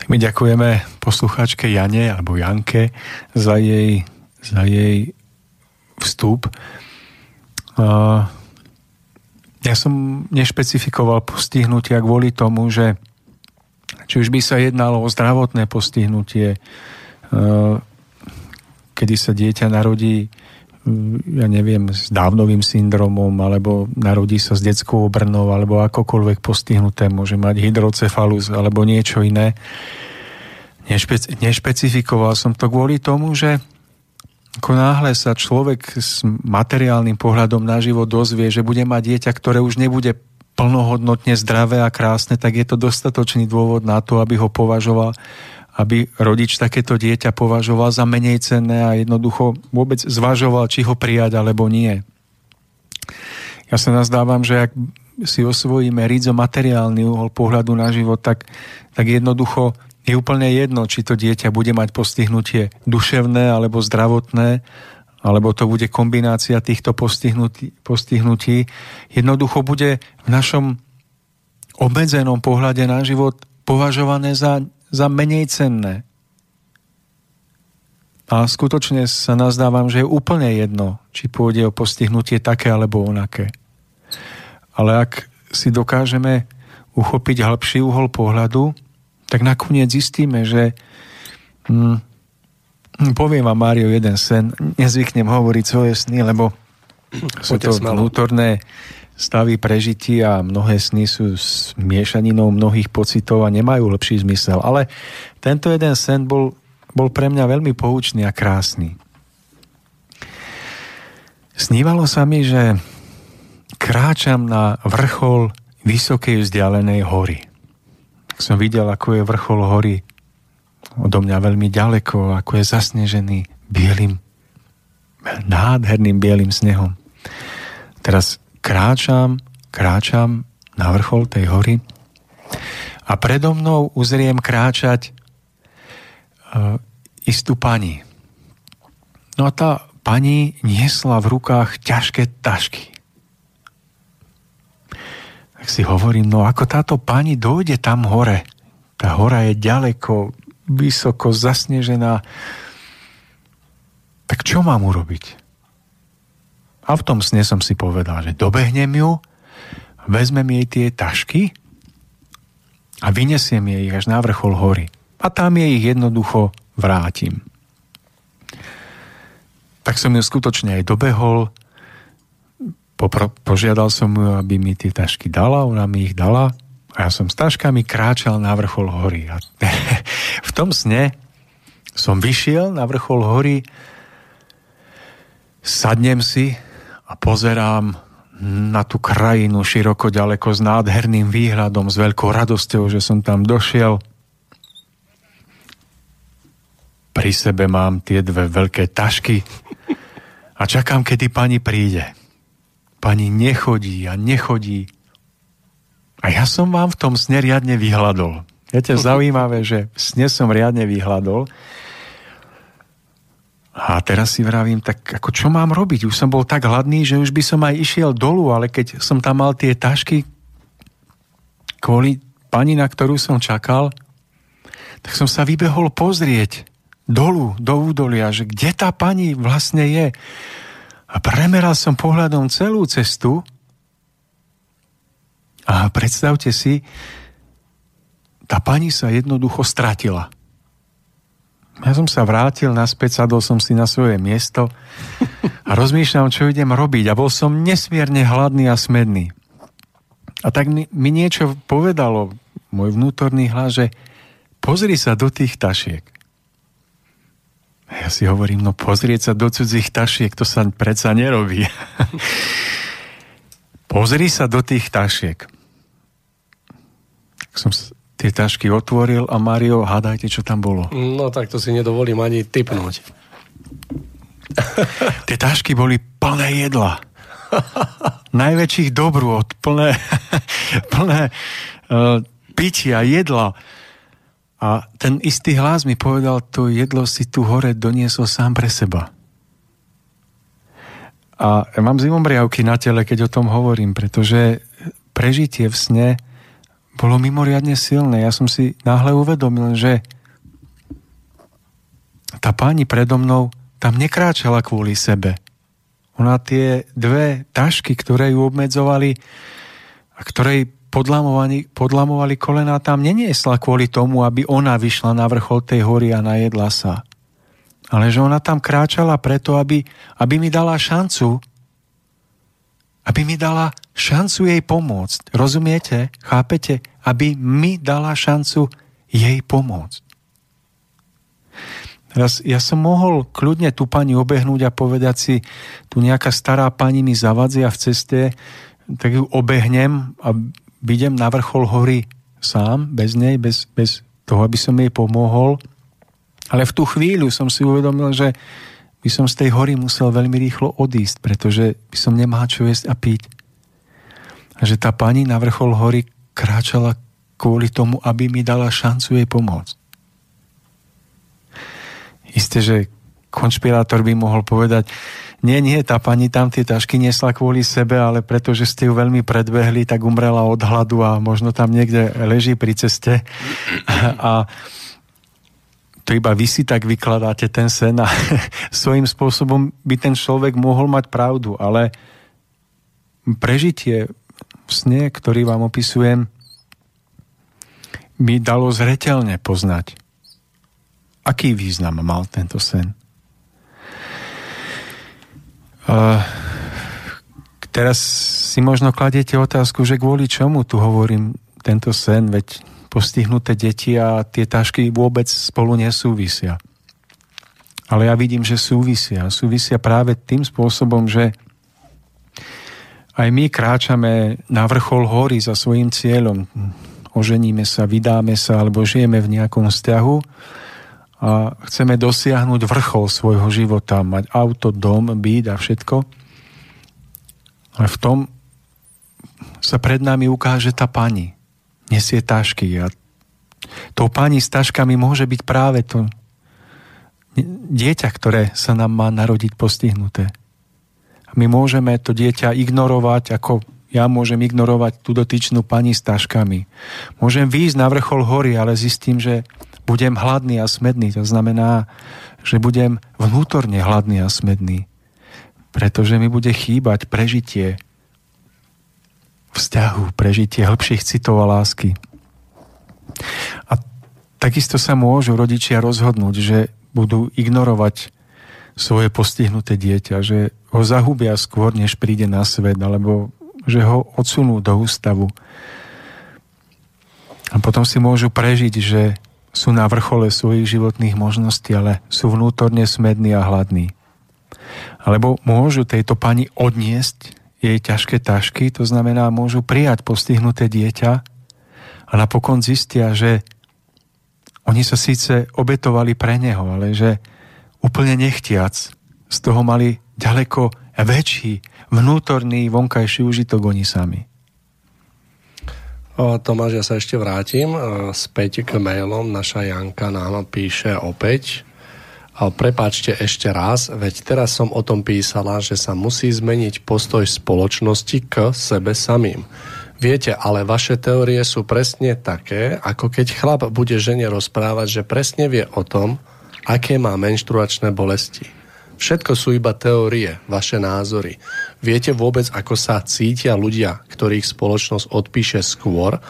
Tak my ďakujeme poslucháčke Jane alebo Janke za jej za jej vstup. Ja som nešpecifikoval postihnutia kvôli tomu, že či už by sa jednalo o zdravotné postihnutie, kedy sa dieťa narodí ja neviem, s dávnovým syndromom, alebo narodí sa s detskou obrnou, alebo akokoľvek postihnuté, môže mať hydrocefalus, alebo niečo iné. Nešpec- nešpecifikoval som to kvôli tomu, že ako náhle sa človek s materiálnym pohľadom na život dozvie, že bude mať dieťa, ktoré už nebude plnohodnotne zdravé a krásne, tak je to dostatočný dôvod na to, aby ho považoval, aby rodič takéto dieťa považoval za menej cenné a jednoducho vôbec zvažoval, či ho prijať alebo nie. Ja sa nazdávam, že ak si osvojíme rizo materiálny uhol pohľadu na život, tak, tak jednoducho je úplne jedno, či to dieťa bude mať postihnutie duševné alebo zdravotné, alebo to bude kombinácia týchto postihnutí, postihnutí. Jednoducho bude v našom obmedzenom pohľade na život považované za, za menej cenné. A skutočne sa nazdávam, že je úplne jedno, či pôjde o postihnutie také alebo onaké. Ale ak si dokážeme uchopiť hĺbší uhol pohľadu, tak nakoniec zistíme, že hm, poviem vám, Mário, jeden sen. Nezvyknem hovoriť svoje sny, lebo sú to vnútorné stavy prežití a mnohé sny sú s miešaninou mnohých pocitov a nemajú lepší zmysel. Ale tento jeden sen bol, bol pre mňa veľmi poučný a krásny. Snívalo sa mi, že kráčam na vrchol vysokej vzdialenej hory som videl, ako je vrchol hory odo mňa veľmi ďaleko, ako je zasnežený bielým, nádherným bielým snehom. Teraz kráčam, kráčam na vrchol tej hory a predo mnou uzriem kráčať uh, istú pani. No a tá pani niesla v rukách ťažké tašky. Tak si hovorím, no ako táto pani dojde tam hore. Tá hora je ďaleko, vysoko zasnežená. Tak čo mám urobiť? A v tom sne som si povedal, že dobehnem ju, vezmem jej tie tašky a vynesiem jej až na vrchol hory. A tam jej ich jednoducho vrátim. Tak som ju skutočne aj dobehol, Popro- požiadal som ju, aby mi tie tašky dala, ona mi ich dala a ja som s taškami kráčal na vrchol hory. A (laughs) v tom sne som vyšiel na vrchol hory, sadnem si a pozerám na tú krajinu široko ďaleko s nádherným výhľadom, s veľkou radosťou, že som tam došiel. Pri sebe mám tie dve veľké tašky a čakám, kedy pani príde. Pani nechodí a nechodí. A ja som vám v tom sne riadne vyhľadol. Viete, (laughs) zaujímavé, že v sne som riadne vyhľadol a teraz si vravím, tak ako čo mám robiť? Už som bol tak hladný, že už by som aj išiel dolu, ale keď som tam mal tie tašky kvôli pani, na ktorú som čakal, tak som sa vybehol pozrieť dolu, do údolia, že kde tá pani vlastne je. A premeral som pohľadom celú cestu a predstavte si, tá pani sa jednoducho stratila. Ja som sa vrátil naspäť, sadol som si na svoje miesto a rozmýšľam, čo idem robiť. A bol som nesmierne hladný a smedný. A tak mi, niečo povedalo, môj vnútorný hlas, že pozri sa do tých tašiek. A ja si hovorím, no pozrieť sa do cudzích tašiek, to sa predsa nerobí. (laughs) pozri sa do tých tašiek. Tak som tie tašky otvoril a Mario, hádajte, čo tam bolo. No tak to si nedovolím ani typnúť. (laughs) tie tašky boli plné jedla. (laughs) Najväčších dobrôt, plné, plné uh, pitia, jedla. A ten istý hlas mi povedal, to jedlo si tu hore doniesol sám pre seba. A ja mám zimomriavky na tele, keď o tom hovorím, pretože prežitie v sne bolo mimoriadne silné. Ja som si náhle uvedomil, že tá pani predo mnou tam nekráčala kvôli sebe. Ona tie dve tašky, ktoré ju obmedzovali a ktorej podlamovali, kolená, tam neniesla kvôli tomu, aby ona vyšla na vrchol tej hory a najedla sa. Ale že ona tam kráčala preto, aby, aby mi dala šancu, aby mi dala šancu jej pomôcť. Rozumiete? Chápete? aby mi dala šancu jej pomôcť. Teraz ja som mohol kľudne tú pani obehnúť a povedať si, tu nejaká stará pani mi zavadzia v ceste, tak ju obehnem a idem na vrchol hory sám, bez nej, bez, bez toho, aby som jej pomohol. Ale v tú chvíľu som si uvedomil, že by som z tej hory musel veľmi rýchlo odísť, pretože by som nemal čo jesť a piť. A že tá pani na vrchol hory kráčala kvôli tomu, aby mi dala šancu jej pomôcť. Isté, že konšpirátor by mohol povedať, nie, nie, tá pani tam tie tašky nesla kvôli sebe, ale pretože ste ju veľmi predbehli, tak umrela od hladu a možno tam niekde leží pri ceste. A to iba vy si tak vykladáte ten sen a (laughs) svojím spôsobom by ten človek mohol mať pravdu, ale prežitie v sne, ktorý vám opisujem, mi dalo zretelne poznať, aký význam mal tento sen. Uh, teraz si možno kladiete otázku, že kvôli čomu tu hovorím tento sen, veď postihnuté deti a tie tašky vôbec spolu nesúvisia. Ale ja vidím, že súvisia. Súvisia práve tým spôsobom, že aj my kráčame na vrchol hory za svojim cieľom oženíme sa, vydáme sa alebo žijeme v nejakom vzťahu a chceme dosiahnuť vrchol svojho života, mať auto, dom, byt a všetko. Ale v tom sa pred nami ukáže tá pani. Nesie tašky a tou pani s taškami môže byť práve to dieťa, ktoré sa nám má narodiť postihnuté. A my môžeme to dieťa ignorovať, ako ja môžem ignorovať tú dotyčnú pani s taškami. Môžem výjsť na vrchol hory, ale zistím, že budem hladný a smedný. To znamená, že budem vnútorne hladný a smedný. Pretože mi bude chýbať prežitie vzťahu, prežitie hĺbších citov a lásky. A takisto sa môžu rodičia rozhodnúť, že budú ignorovať svoje postihnuté dieťa, že ho zahubia skôr, než príde na svet, alebo že ho odsunú do ústavu. A potom si môžu prežiť, že sú na vrchole svojich životných možností, ale sú vnútorne smední a hladní. Alebo môžu tejto pani odniesť jej ťažké tašky, to znamená, môžu prijať postihnuté dieťa a napokon zistia, že oni sa síce obetovali pre neho, ale že úplne nechtiac z toho mali ďaleko väčší vnútorný vonkajší užitok oni sami. Tomáš, ja sa ešte vrátim späť k mailom. Naša Janka nám píše opäť. Prepáčte ešte raz, veď teraz som o tom písala, že sa musí zmeniť postoj spoločnosti k sebe samým. Viete, ale vaše teórie sú presne také, ako keď chlap bude žene rozprávať, že presne vie o tom, aké má menštruačné bolesti. Všetko sú iba teórie, vaše názory. Viete vôbec, ako sa cítia ľudia, ktorých spoločnosť odpíše skôr,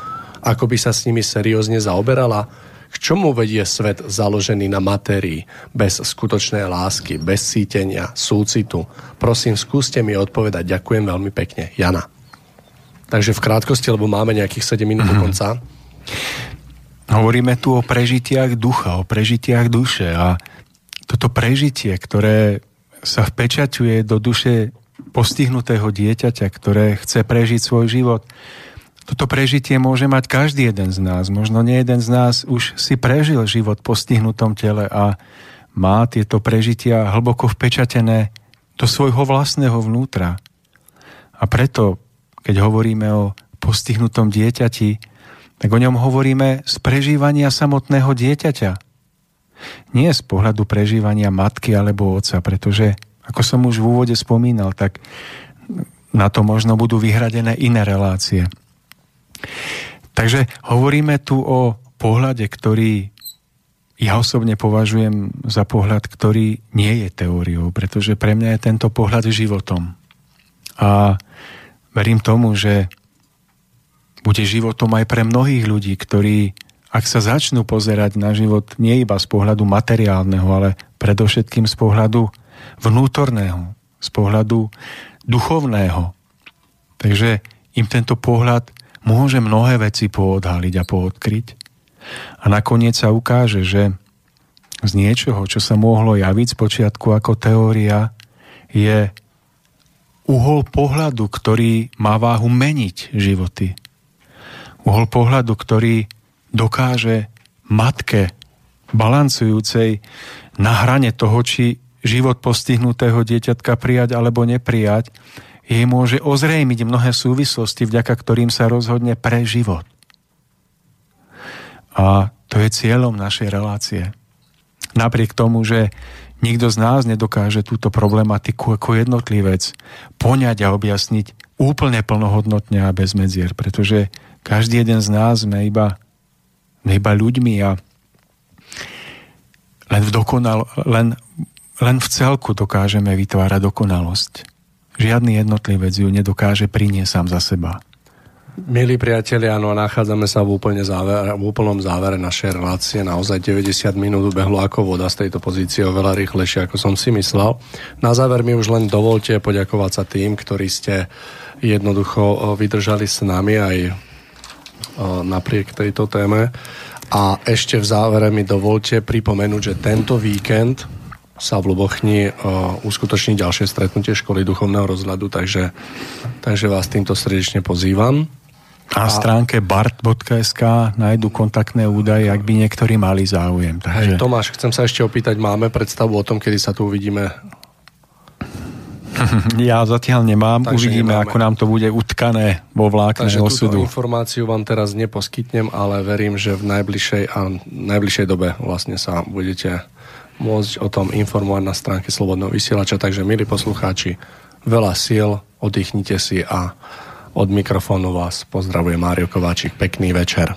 ako by sa s nimi seriózne zaoberala? K čomu vedie svet založený na matérii, bez skutočnej lásky, bez cítenia, súcitu? Prosím, skúste mi odpovedať. Ďakujem veľmi pekne. Jana. Takže v krátkosti, lebo máme nejakých 7 minút do mhm. konca. Hovoríme tu o prežitiach ducha, o prežitiach duše a toto prežitie, ktoré sa vpečaťuje do duše postihnutého dieťaťa, ktoré chce prežiť svoj život, toto prežitie môže mať každý jeden z nás. Možno nie jeden z nás už si prežil život v postihnutom tele a má tieto prežitia hlboko vpečatené do svojho vlastného vnútra. A preto keď hovoríme o postihnutom dieťati, tak o ňom hovoríme z prežívania samotného dieťaťa. Nie z pohľadu prežívania matky alebo otca, pretože, ako som už v úvode spomínal, tak na to možno budú vyhradené iné relácie. Takže hovoríme tu o pohľade, ktorý ja osobne považujem za pohľad, ktorý nie je teóriou, pretože pre mňa je tento pohľad životom. A verím tomu, že bude životom aj pre mnohých ľudí, ktorí, ak sa začnú pozerať na život nie iba z pohľadu materiálneho, ale predovšetkým z pohľadu vnútorného, z pohľadu duchovného. Takže im tento pohľad môže mnohé veci poodhaliť a poodkryť. A nakoniec sa ukáže, že z niečoho, čo sa mohlo javiť z počiatku ako teória, je uhol pohľadu, ktorý má váhu meniť životy. Uhol pohľadu, ktorý dokáže matke balancujúcej na hrane toho, či život postihnutého dieťatka prijať alebo neprijať, jej môže ozrejmiť mnohé súvislosti, vďaka ktorým sa rozhodne pre život. A to je cieľom našej relácie. Napriek tomu, že Nikto z nás nedokáže túto problematiku ako jednotlivec poňať a objasniť úplne plnohodnotne a bez medzier, pretože každý jeden z nás sme iba, iba ľuďmi a len v, dokonal, len, len v celku dokážeme vytvárať dokonalosť. Žiadny jednotlivec ju nedokáže priniesť sám za seba. Milí priatelia, áno, nachádzame sa v, úplne záver, v úplnom závere našej relácie. Naozaj 90 minút behlo ako voda z tejto pozície oveľa rýchlejšie, ako som si myslel. Na záver mi už len dovolte poďakovať sa tým, ktorí ste jednoducho vydržali s nami aj napriek tejto téme. A ešte v závere mi dovolte pripomenúť, že tento víkend sa v Lubochni uskutoční ďalšie stretnutie školy duchovného rozhľadu, takže, takže vás týmto srdečne pozývam. Na stránke bart.sk nájdu kontaktné údaje, ak by niektorí mali záujem. Takže... Hej, Tomáš, chcem sa ešte opýtať, máme predstavu o tom, kedy sa tu uvidíme? (laughs) Ja zatiaľ nemám, Takže uvidíme, nemáme. ako nám to bude utkané vo vlákne Takže osudu. túto informáciu vám teraz neposkytnem, ale verím, že v najbližšej, a najbližšej dobe vlastne sa budete môcť o tom informovať na stránke Slobodného vysielača. Takže, milí poslucháči, veľa síl, oddychnite si a od mikrofónu vás pozdravuje Mário Kováčik. Pekný večer.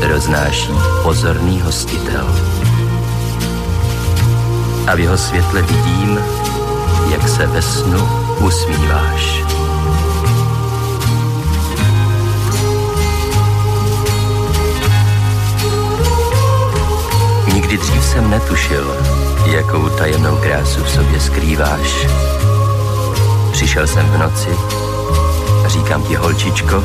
roznáší pozorný hostitel. A v jeho světle vidím, jak se ve snu usmíváš. Nikdy dřív jsem netušil, jakou tajemnou krásu v sobě skrýváš. Přišel jsem v noci, říkám ti holčičko,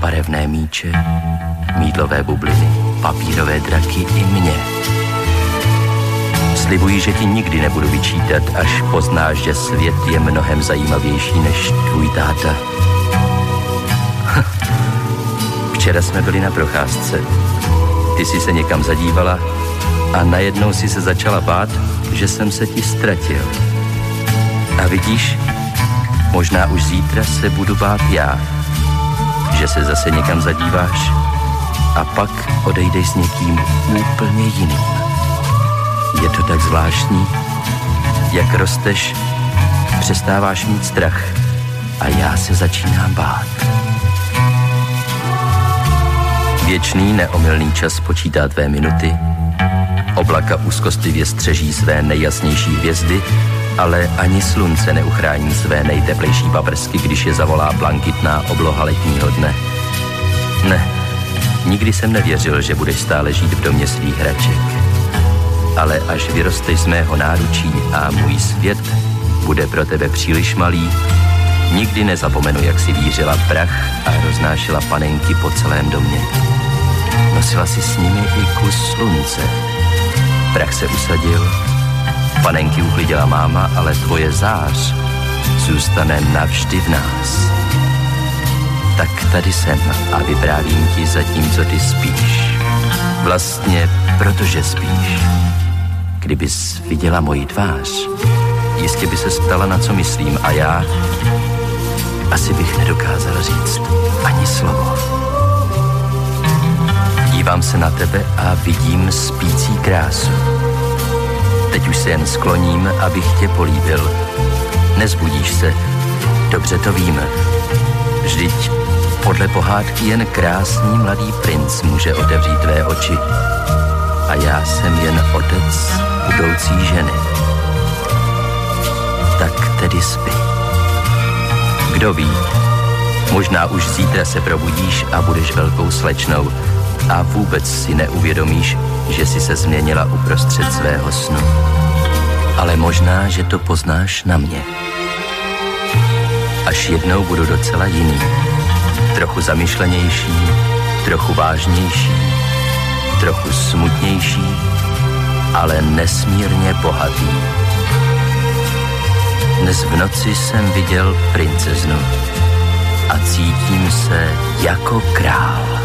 barevné míče, mídlové bubliny, papírové draky i mě. Slibuji, že ti nikdy nebudu vyčítat, až poznáš, že svět je mnohem zajímavější než tvůj táta. (laughs) Včera jsme byli na procházce. Ty jsi se někam zadívala a najednou si se začala bát, že jsem se ti ztratil. A vidíš, možná už zítra se budu bát já že se zase někam zadíváš a pak odejdeš s někým úplně jiným. Je to tak zvláštní, jak rosteš, přestáváš mít strach a já se začínám bát. Věčný neomylný čas počítá tvé minuty, oblaka úzkostlivě střeží své nejjasnější hvězdy ale ani slunce neuchrání své nejteplejší paprsky, když je zavolá blankitná obloha letního dne. Ne, nikdy jsem nevěřil, že budeš stále žít v domě svých hraček. Ale až vyrosteš z mého náručí a můj svět bude pro tebe příliš malý, nikdy nezapomenu, jak si vířila prach a roznášela panenky po celém domě. Nosila si s nimi i kus slunce. Prach se usadil Panenky uklidila máma, ale tvoje zář zůstane navždy v nás. Tak tady jsem a vyprávím ti co ty spíš. Vlastně protože spíš. Kdybys viděla moji tvář, jistě by se stala, na co myslím a já asi bych nedokázal říct ani slovo. Dívám se na tebe a vidím spící krásu Teď už se jen skloním, abych tě políbil. Nezbudíš se, dobře to víme. Vždyť podle pohádky jen krásný mladý princ může otevřít tvé oči. A já jsem jen otec budoucí ženy. Tak tedy spí. Kdo ví, možná už zítra se probudíš a budeš velkou slečnou a vůbec si neuvědomíš, že si se změnila uprostřed svého snu. ale možná, že to poznáš na mě. Až jednou budu docela jiný. Trochu zamyšlenější, trochu vážnější, trochu smutnější, ale nesmírně bohatý. Dnes v noci jsem viděl princeznu a cítím se jako král.